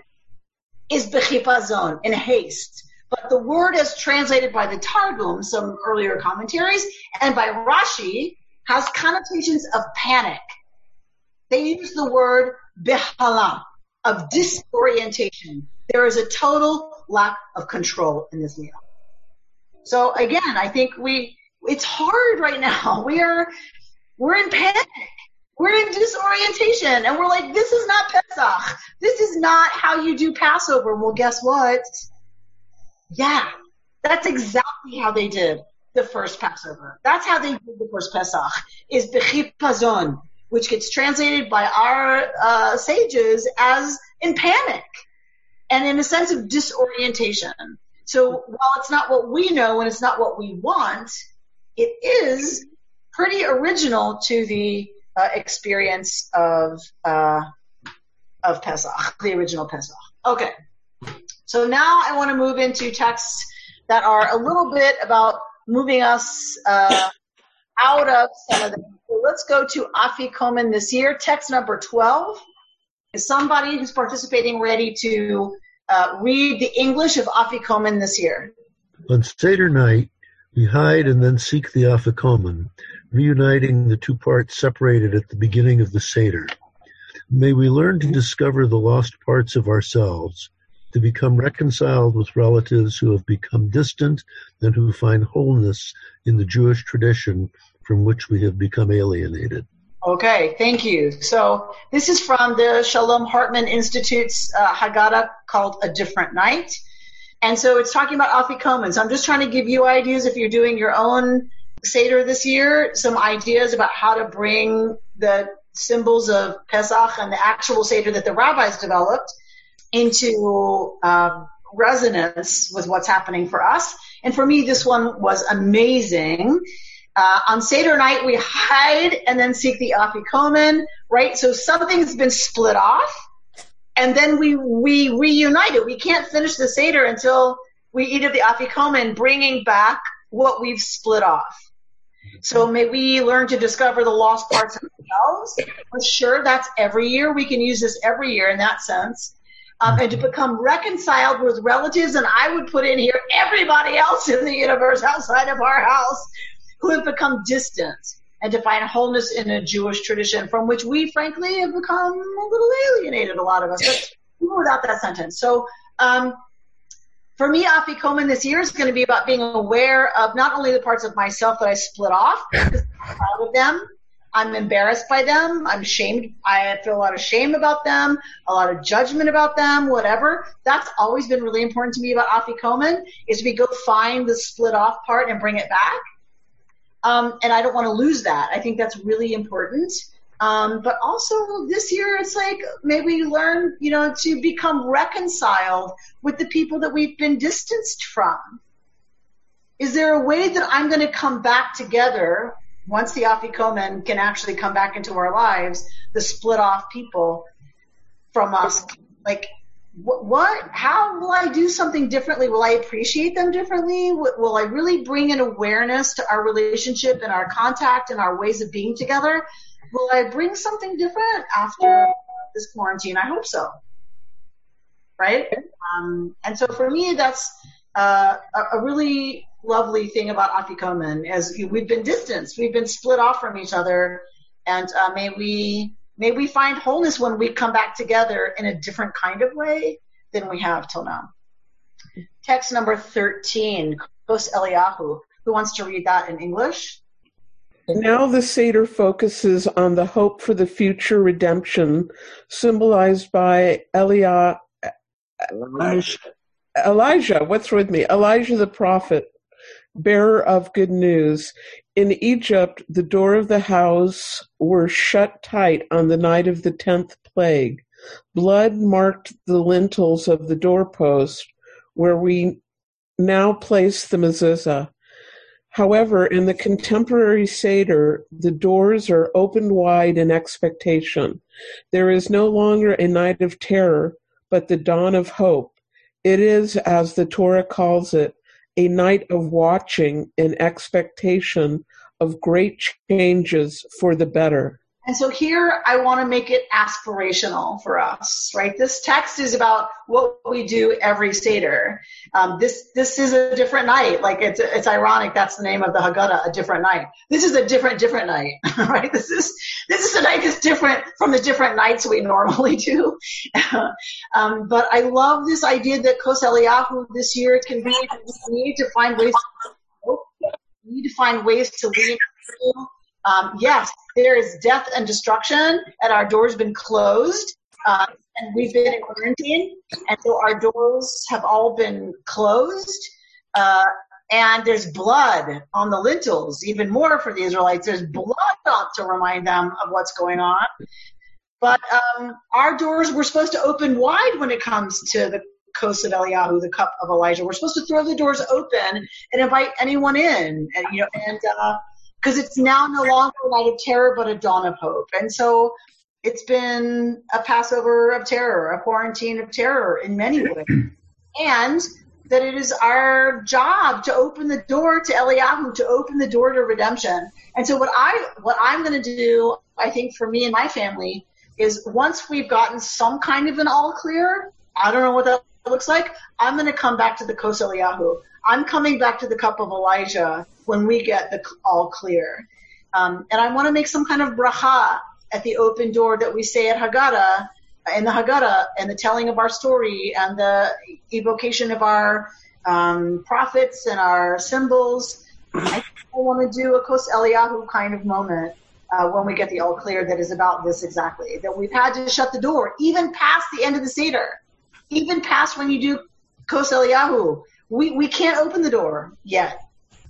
is bechipazon, in haste. But the word as translated by the Targum, some earlier commentaries, and by Rashi, has connotations of panic. They use the word behala, of disorientation. There is a total lack of control in this meal. So again, I think we, it's hard right now. *laughs* We are, we're in panic. We're in disorientation and we're like, this is not Pesach. This is not how you do Passover. Well, guess what? Yeah, that's exactly how they did the first Passover. That's how they did the first Pesach, is Bechipazon, which gets translated by our uh, sages as in panic and in a sense of disorientation. So while it's not what we know and it's not what we want, it is pretty original to the uh, experience of uh, of Pesach, the original Pesach. Okay, so now I want to move into texts that are a little bit about moving us uh, out of some of them. So let's go to Afikomen this year, text number 12. Is somebody who's participating ready to uh, read the English of Afikomen this year? On Seder night, we hide and then seek the Afikomen, reuniting the two parts separated at the beginning of the Seder. May we learn to discover the lost parts of ourselves, to become reconciled with relatives who have become distant and who find wholeness in the Jewish tradition from which we have become alienated. Okay, thank you. So this is from the Shalom Hartman Institute's uh, Haggadah called A Different Night. And so it's talking about Afikomen. So I'm just trying to give you ideas if you're doing your own Seder this year, some ideas about how to bring the symbols of Pesach and the actual Seder that the rabbis developed into um, resonance with what's happening for us. And for me, this one was amazing. Uh, on Seder night, we hide and then seek the Afikomen, right? So something's been split off, and then we we reunite it. We can't finish the Seder until we eat of the Afikomen, bringing back what we've split off. So may we learn to discover the lost parts of ourselves. For sure, that's every year. We can use this every year in that sense. Um, and to become reconciled with relatives, and I would put in here everybody else in the universe outside of our house who have become distant, and to find wholeness in a Jewish tradition from which we, frankly, have become a little alienated, a lot of us. But without that sentence. So, um, for me, Afikomen this year is going to be about being aware of not only the parts of myself that I split off, because I'm proud of them, I'm embarrassed by them. I'm shamed. I feel a lot of shame about them, a lot of judgment about them, whatever. That's always been really important to me about Afikomen is we go find the split off part and bring it back. Um, and I don't want to lose that. I think that's really important. Um, but also this year, it's like maybe learn, you know, to become reconciled with the people that we've been distanced from. Is there a way that I'm going to come back together once the Afikomen can actually come back into our lives, the split off people from us? Like, what, how will I do something differently? Will I appreciate them differently? Will I really bring an awareness to our relationship and our contact and our ways of being together? Will I bring something different after this quarantine? I hope so. Right? Um, and so for me, that's uh, a, a really lovely thing about Afikomen as we've been distanced, we've been split off from each other, and uh, may we may we find wholeness when we come back together in a different kind of way than we have till now. Text number 13, Kos Eliyahu. Who wants to read that in English? Now the Seder focuses on the hope for the future redemption, symbolized by Elijah. Elijah, what's with me? Elijah the prophet, bearer of good news. In Egypt, the door of the house were shut tight on the night of the tenth plague. Blood marked the lintels of the doorpost where we now place the mezuzah. However, in the contemporary Seder, the doors are opened wide in expectation. There is no longer a night of terror, but the dawn of hope. It is, as the Torah calls it, a night of watching in expectation of great changes for the better. And so here I want to make it aspirational for us, right? This text is about what we do every Seder. Um, this, this is a different night. Like it's, it's ironic. That's the name of the Haggadah, a different night. This is a different, different night, *laughs* right? This is, this is a night that's different from the different nights we *laughs* normally do. *laughs* um, but I love this idea that Kos Eliyahu this year can be, we need to find ways to, we need to find ways to lean um, yes, there is death and destruction, and our door's been closed, uh, and we've been in quarantine, and so our doors have all been closed. Uh, and there's blood on the lintels, even more for the Israelites. There's blood on to remind them of what's going on. But um, our doors were supposed to open wide when it comes to the Kos of Eliyahu, the cup of Elijah. We're supposed to throw the doors open and invite anyone in, and you know, and uh, because it's now no longer a night of terror, but a dawn of hope. And so it's been a Passover of terror, a quarantine of terror in many ways. *clears throat* And that it is our job to open the door to Eliyahu, to open the door to redemption. And so what I, what I'm going to do, I think for me and my family is once we've gotten some kind of an all clear, I don't know what that looks like, I'm going to come back to the Kos Eliyahu. I'm coming back to the cup of Elijah when we get the all clear. Um, and I want to make some kind of bracha at the open door that we say at Haggadah, in the Haggadah, and the telling of our story, and the evocation of our um, prophets and our symbols. I, I want to do a Kos Eliyahu kind of moment uh, when we get the all clear that is about this exactly. That we've had to shut the door, even past the end of the Seder, even past when you do Kos Eliyahu. We, we can't open the door yet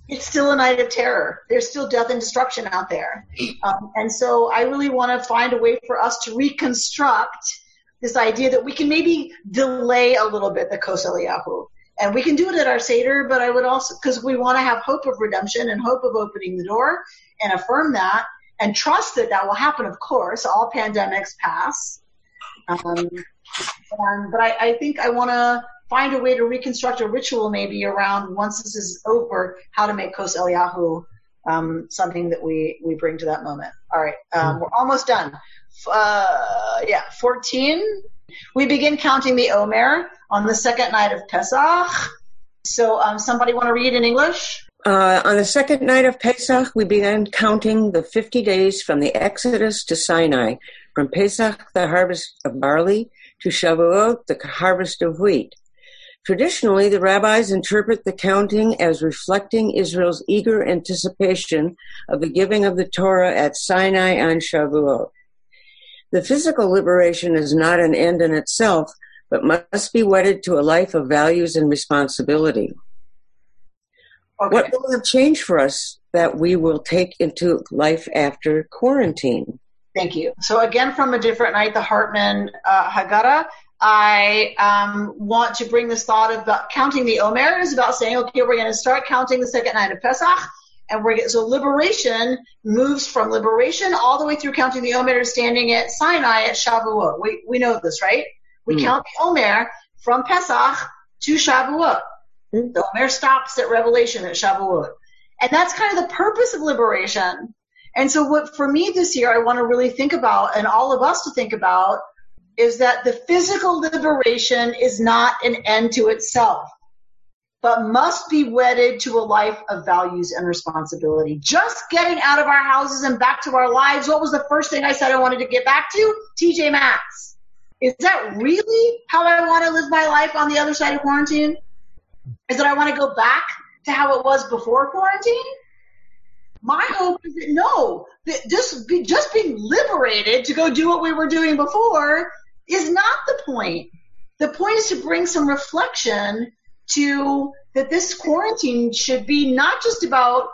it's still a night of terror. There's still death and destruction out there. Um, and so I really want to find a way for us to reconstruct this idea that we can maybe delay a little bit the Kos Eliyahu. And we can do it at our Seder, but I would also, because we want to have hope of redemption and hope of opening the door and affirm that and trust that that will happen, of course. All pandemics pass. Um, and, but I, I think I want to find a way to reconstruct a ritual maybe around once this is over, how to make Kos Eliyahu um, something that we, we bring to that moment. All right, um, mm-hmm. we're almost done. Uh, yeah, 14. We begin counting the Omer on the second night of Pesach. So, um, somebody want to read in English? Uh, on the second night of Pesach, we began counting the 50 days from the Exodus to Sinai, from Pesach, the harvest of barley, to Shavuot, the harvest of wheat. Traditionally, the rabbis interpret the counting as reflecting Israel's eager anticipation of the giving of the Torah at Sinai on Shavuot. The physical liberation is not an end in itself, but must be wedded to a life of values and responsibility. Okay. What will have changed for us that we will take into life after quarantine? Thank you. So again, from a different night, the Hartman uh, Haggadah, I um, want to bring this thought about counting the Omer is about saying, okay, we're going to start counting the second night of Pesach, and we're so liberation moves from liberation all the way through counting the Omer, standing at Sinai at Shavuot. We we know this, right? We mm. count the Omer from Pesach to Shavuot. Mm. The Omer stops at Revelation at Shavuot, and that's kind of the purpose of liberation. And so, what for me this year, I want to really think about, and all of us to think about is that the physical liberation is not an end to itself, but must be wedded to a life of values and responsibility. Just getting out of our houses and back to our lives. What was the first thing I said I wanted to get back to? TJ Maxx. Is that really how I want to live my life on the other side of quarantine? Is that I want to go back to how it was before quarantine? My hope is that no, that just be, just being liberated to go do what we were doing before is not the point. The point is to bring some reflection to that this quarantine should be not just about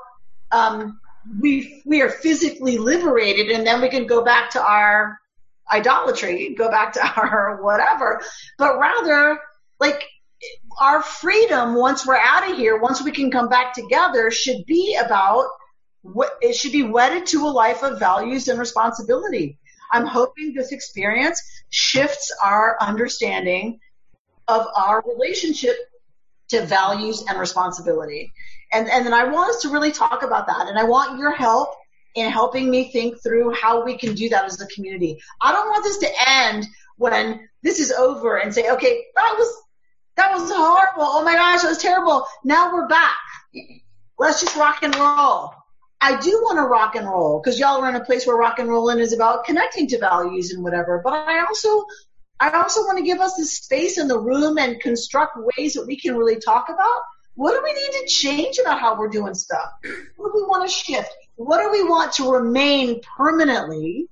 um, we we are physically liberated and then we can go back to our idolatry, go back to *laughs* our whatever, but rather like our freedom once we're out of here, once we can come back together, should be about what it should be wedded to a life of values and responsibility. I'm hoping this experience shifts our understanding of our relationship to values and responsibility. And, and then I want us to really talk about that. And I want your help in helping me think through how we can do that as a community. I don't want this to end when this is over and say, okay, that was, that was horrible. Oh my gosh, that was terrible. Now we're back. Let's just rock and roll. I do want to rock and roll because y'all are in a place where rock and rolling is about connecting to values and whatever. But I also, I also want to give us the space in the room and construct ways that we can really talk about what do we need to change about how we're doing stuff? What do we want to shift? What do we want to remain permanently,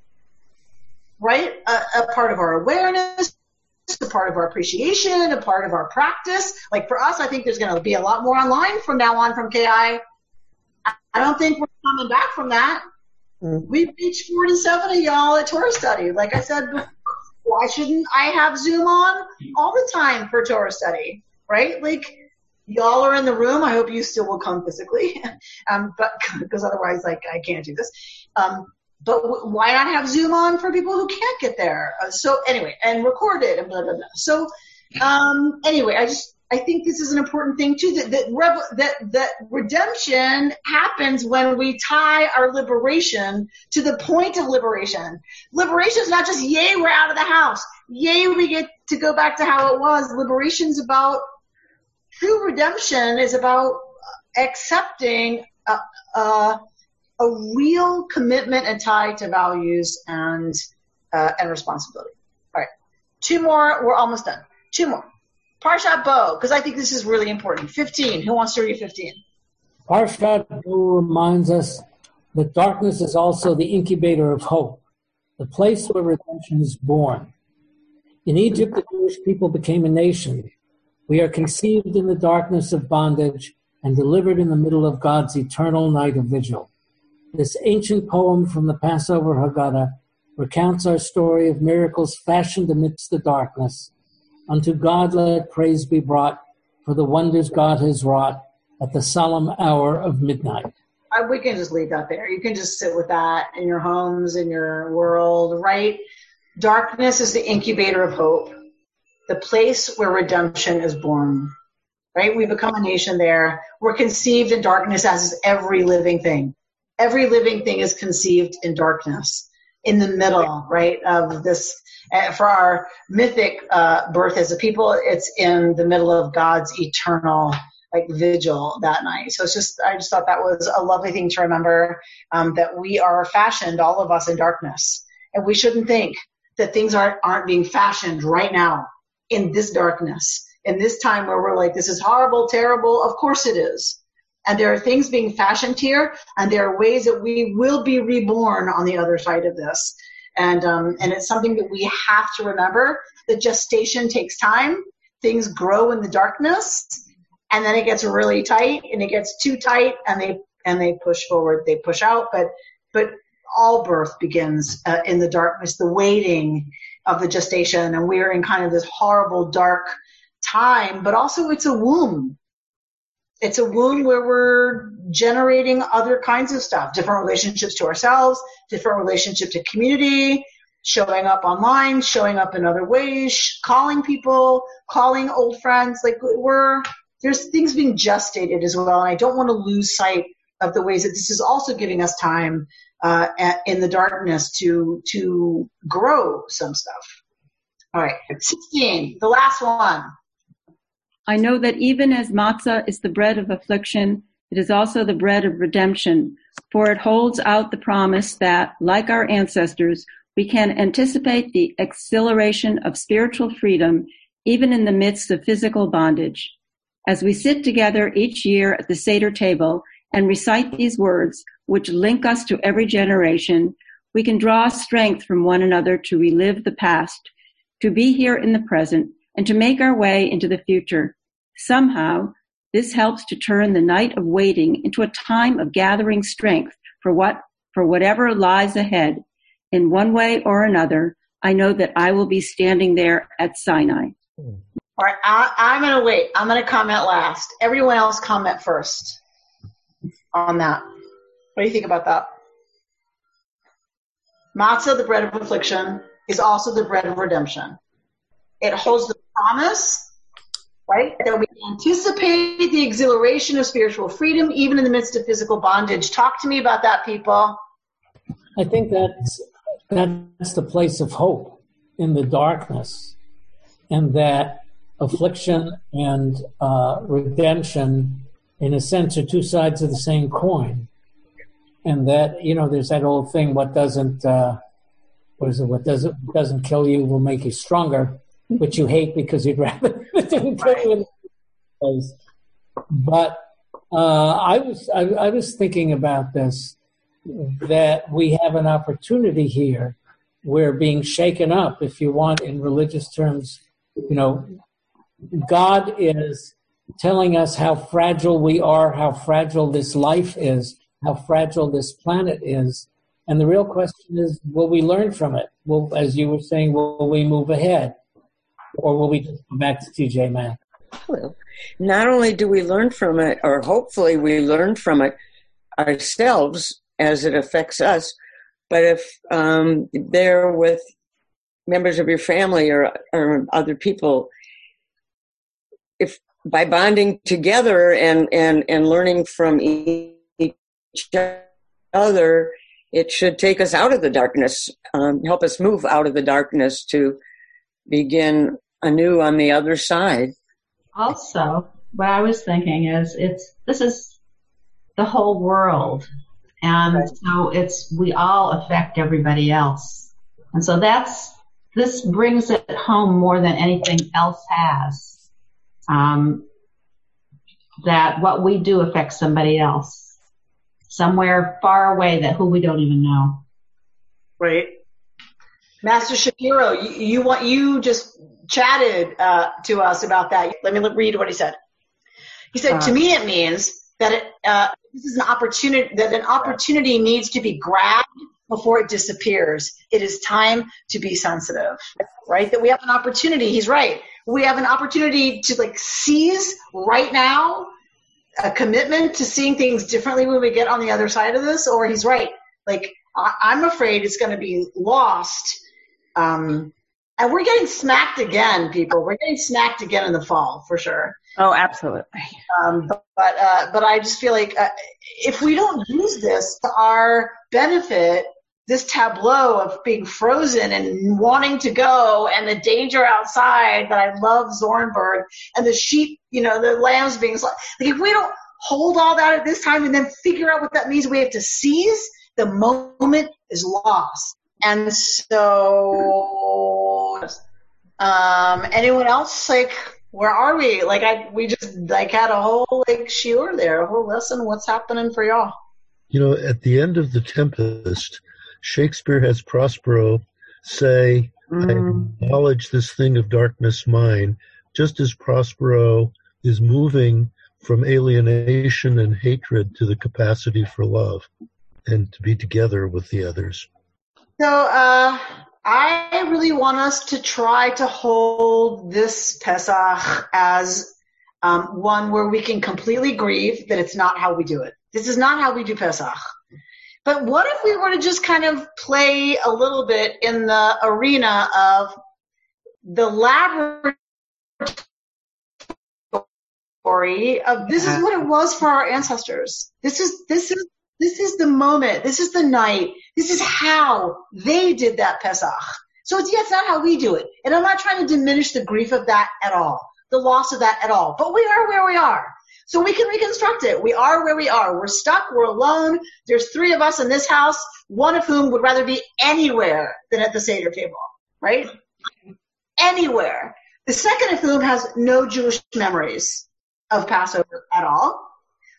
right? A, a part of our awareness, a part of our appreciation, a part of our practice. Like for us, I think there's going to be a lot more online from now on from KI. I don't think we're coming back from that. Mm. We've reached 47 of y'all at Torah study. Like I said, why shouldn't I have Zoom on all the time for Torah study, right? Like y'all are in the room. I hope you still will come physically, *laughs* um, but because otherwise, like, I can't do this. Um, but w- why not have Zoom on for people who can't get there? Uh, so anyway, and record it and blah blah blah. So um, anyway, I just I think this is an important thing too. That that, that that redemption happens when we tie our liberation to the point of liberation. Liberation is not just yay we're out of the house, yay we get to go back to how it was. Liberation is about true redemption is about accepting a, a, a real commitment and tie to values and uh, and responsibility. All right, two more. We're almost done. Two more. Parshat Bo, because I think this is really important. Fifteen. Who wants to read fifteen? Parshat Bo reminds us that darkness is also the incubator of hope, the place where redemption is born. In Egypt, the Jewish people became a nation. We are conceived in the darkness of bondage and delivered in the middle of God's eternal night of vigil. This ancient poem from the Passover Haggadah recounts our story of miracles fashioned amidst the darkness. Unto God let praise be brought for the wonders God has wrought at the solemn hour of midnight. We can just leave that there. You can just sit with that in your homes, in your world, right? Darkness is the incubator of hope the place where redemption is born. Right? We become a nation there. We're conceived in darkness as is every living thing. Every living thing is conceived in darkness, in the middle, right, of this. Uh, for our mythic uh, birth as a people, it's in the middle of God's eternal like vigil that night. So it's just, I just thought that was a lovely thing to remember um, that we are fashioned, all of us, in darkness, and we shouldn't think that things aren't aren't being fashioned right now in this darkness, in this time where we're like, this is horrible, terrible. Of course it is. And there are things being fashioned here, and there are ways that we will be reborn on the other side of this. And um, and it's something that we have to remember. The gestation takes time. Things grow in the darkness, and then it gets really tight, and it gets too tight, and they and they push forward, they push out. But but all birth begins uh, in the darkness, the waiting of the gestation, and we're in kind of this horrible, dark time, but also it's a womb. It's a wound where we're generating other kinds of stuff, different relationships to ourselves, different relationship to community, showing up online, showing up in other ways, calling people, calling old friends. Like we're, there's things being gestated as well. And I don't want to lose sight of the ways that this is also giving us time uh, in the darkness to to grow some stuff. All right, 16, the last one. I know that even as matzah is the bread of affliction, it is also the bread of redemption, for it holds out the promise that, like our ancestors, we can anticipate the exhilaration of spiritual freedom even in the midst of physical bondage. As we sit together each year at the Seder table and recite these words, which link us to every generation, we can draw strength from one another to relive the past, to be here in the present, and to make our way into the future. Somehow, this helps to turn the night of waiting into a time of gathering strength for what, for whatever lies ahead. In one way or another, I know that I will be standing there at Sinai. All right, I, I'm going to wait. I'm going to comment last. Everyone else comment first on that. What do you think about that? Matzah, the bread of affliction, is also the bread of redemption. It holds the promise, right, that we anticipate the exhilaration of spiritual freedom even in the midst of physical bondage. Talk to me about that, people. I think that's that's the place of hope in the darkness, and that affliction and uh, redemption, in a sense, are two sides of the same coin. And that you know, there's that old thing: what doesn't uh, what is it? What doesn't doesn't kill you will make you stronger, which you hate because you'd rather *laughs* it didn't kill you. In the place. But uh, I was I, I was thinking about this that we have an opportunity here. We're being shaken up, if you want, in religious terms. You know, God is telling us how fragile we are, how fragile this life is, how fragile this planet is. And the real question is, will we learn from it? Will, as you were saying, will we move ahead? Or will we just go back to TJ Maxx? Well, not only do we learn from it, or hopefully we learn from it ourselves as it affects us, but if um, they're with members of your family or, or other people, if by bonding together and, and, and learning from each other, it should take us out of the darkness, um, help us move out of the darkness to begin anew on the other side. Also, what I was thinking is it's this is the whole world. And right. so it's we all affect everybody else. And so that's this brings it home more than anything else has. Um, that what we do affects somebody else somewhere far away that who we don't even know. Right. Master Shapiro, you, you want you just chatted uh, to us about that. Let me read what he said. He said, uh, "To me, it means that it, uh, this is an opportunity that an opportunity needs to be grabbed before it disappears. It is time to be sensitive, right? That we have an opportunity. He's right. We have an opportunity to like seize right now a commitment to seeing things differently when we get on the other side of this, or he's right. Like I, am afraid it's going to be lost. Um, and we're getting smacked again, people. We're getting smacked again in the fall for sure. Oh, absolutely. Um, but but, uh, but I just feel like uh, if we don't use this to our benefit, this tableau of being frozen and wanting to go and the danger outside that I love Zornberg and the sheep, you know, the lambs being like, if we don't hold all that at this time and then figure out what that means, we have to seize the moment is lost. And so, um, anyone else like, where are we? Like I, we just like had a whole like shiur there, a whole lesson. What's happening for y'all? You know, at the end of the Tempest, Shakespeare has Prospero say, mm. I acknowledge this thing of darkness mine, just as Prospero is moving from alienation and hatred to the capacity for love and to be together with the others. So, uh, I really want us to try to hold this Pesach as um, one where we can completely grieve that it's not how we do it. This is not how we do Pesach. But what if we were to just kind of play a little bit in the arena of the laboratory of this is what it was for our ancestors. This is this is this is the moment. This is the night. This is how they did that Pesach. So it's, yeah, it's not how we do it. And I'm not trying to diminish the grief of that at all, the loss of that at all. But we are where we are. So we can reconstruct it. We are where we are. We're stuck. We're alone. There's three of us in this house, one of whom would rather be anywhere than at the Seder table, right? Anywhere. The second of whom has no Jewish memories of Passover at all.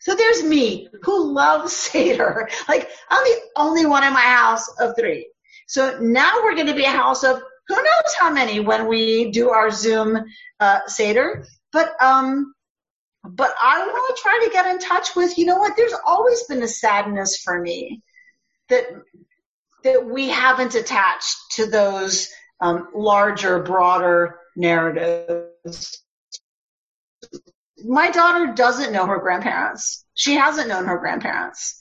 So there's me who loves *laughs* Seder. Like I'm the only one in my house of three. So now we're going to be a house of who knows how many when we do our Zoom uh, Seder. But um, but I want to try to get in touch with. You know what? There's always been a sadness for me that that we haven't attached to those um, larger, broader narratives. My daughter doesn't know her grandparents. She hasn't known her grandparents.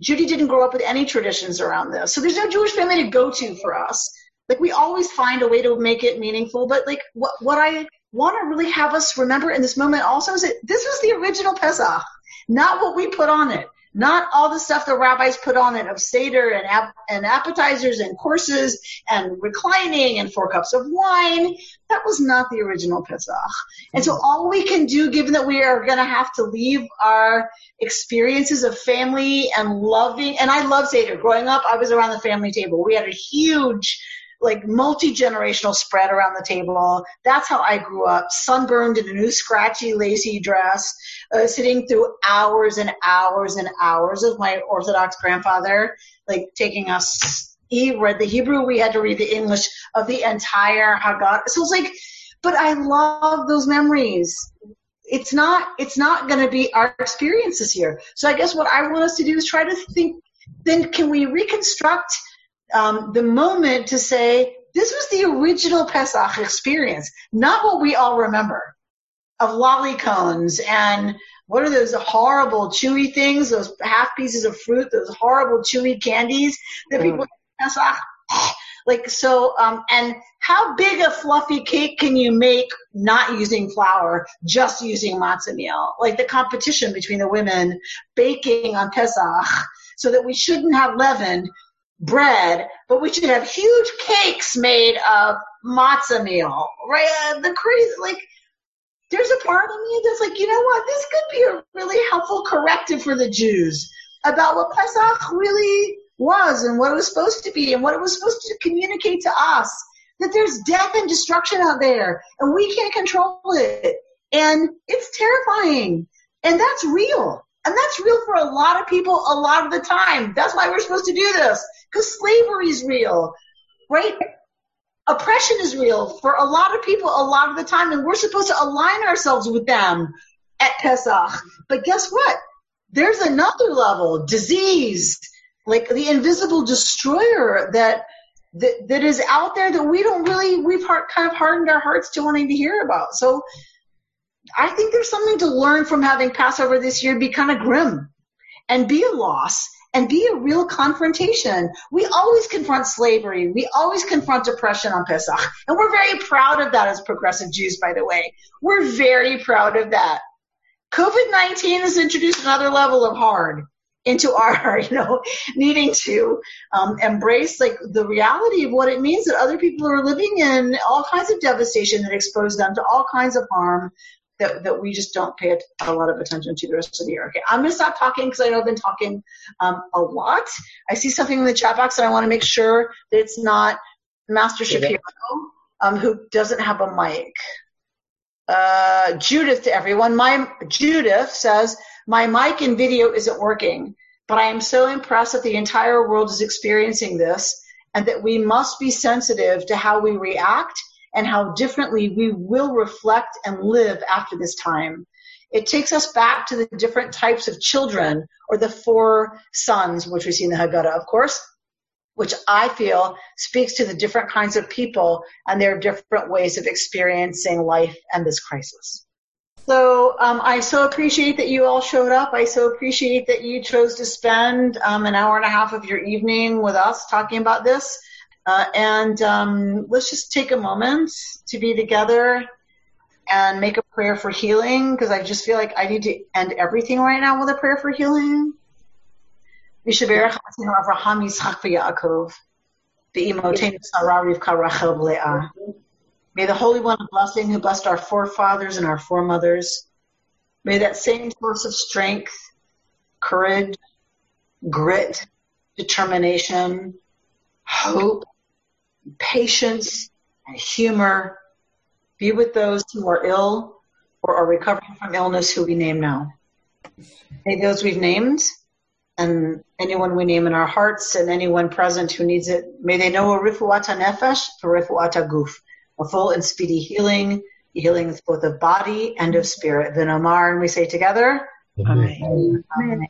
Judy didn't grow up with any traditions around this. So there's no Jewish family to go to for us. Like we always find a way to make it meaningful, but like what, what I want to really have us remember in this moment also is that this was the original Pesach, not what we put on it not all the stuff the rabbis put on it of Seder and, ap- and appetizers and courses and reclining and four cups of wine. That was not the original Pesach. And so mm-hmm. all we can do, given that we are going to have to leave our experiences of family and loving, and I love Seder. Growing up, I was around the family table. We had a huge like multi-generational spread around the table. That's how I grew up, sunburned in a new scratchy, lacy dress, uh, sitting through hours and hours and hours of my Orthodox grandfather, like taking us, he read the Hebrew, we had to read the English of the entire Haggadah. So it's like, but I love those memories. It's not, it's not going to be our experiences here. So I guess what I want us to do is try to think, then can we reconstruct um, the moment to say, this was the original Pesach experience, not what we all remember of lolly cones and what are those horrible chewy things, those half pieces of fruit, those horrible chewy candies that mm. people Pesach. *sighs* Like so, um, and how big a fluffy cake can you make not using flour, just using matzah meal? Like the competition between the women baking on Pesach, so that we shouldn't have leavened bread, but we should have huge cakes made of matzah meal, right? Uh, the crazy, like, there's a part of me that's like, you know what? This could be a really helpful corrective for the Jews about what Pesach really was and what it was supposed to be and what it was supposed to communicate to us. That there's death and destruction out there and we can't control it. And it's terrifying. And that's real. And that's real for a lot of people a lot of the time. That's why we're supposed to do this. Because slavery is real, right? Oppression is real for a lot of people a lot of the time, and we're supposed to align ourselves with them at Pesach. But guess what? There's another level, disease, like the invisible destroyer that that, that is out there that we don't really we've kind of hardened our hearts to wanting to hear about. So I think there's something to learn from having Passover this year. Be kind of grim and be a loss and be a real confrontation. We always confront slavery. We always confront oppression on Pesach. And we're very proud of that as progressive Jews, by the way. We're very proud of that. COVID-19 has introduced another level of hard into *laughs* our, you know, needing to um, embrace like the reality of what it means that other people are living in all kinds of devastation that expose them to all kinds of harm that, that we just don't pay a lot of attention to the rest of the year. Okay, I'm going to stop talking because I know I've been talking um, a lot. I see something in the chat box and I want to make sure that it's not Master Shapiro um, who doesn't have a mic. Uh, Judith to everyone. My Judith says my mic and video isn't working, but I am so impressed that the entire world is experiencing this and that we must be sensitive to how we react and how differently we will reflect and live after this time. It takes us back to the different types of children or the four sons, which we see in the Haggadah, of course, which I feel speaks to the different kinds of people and their different ways of experiencing life and this crisis. So um, I so appreciate that you all showed up. I so appreciate that you chose to spend um, an hour and a half of your evening with us talking about this. Uh, and um, let's just take a moment to be together and make a prayer for healing because I just feel like I need to end everything right now with a prayer for healing. May the Holy One of blessing who blessed our forefathers and our foremothers, may that same source of strength, courage, grit, determination, hope, patience and humor be with those who are ill or are recovering from illness who we name now. May those we've named and anyone we name in our hearts and anyone present who needs it, may they know a refuat hanefesh for refuat haguf, a full and speedy healing, healing both of body and of spirit. V'nomar and we say together, Amen. Amen. Amen.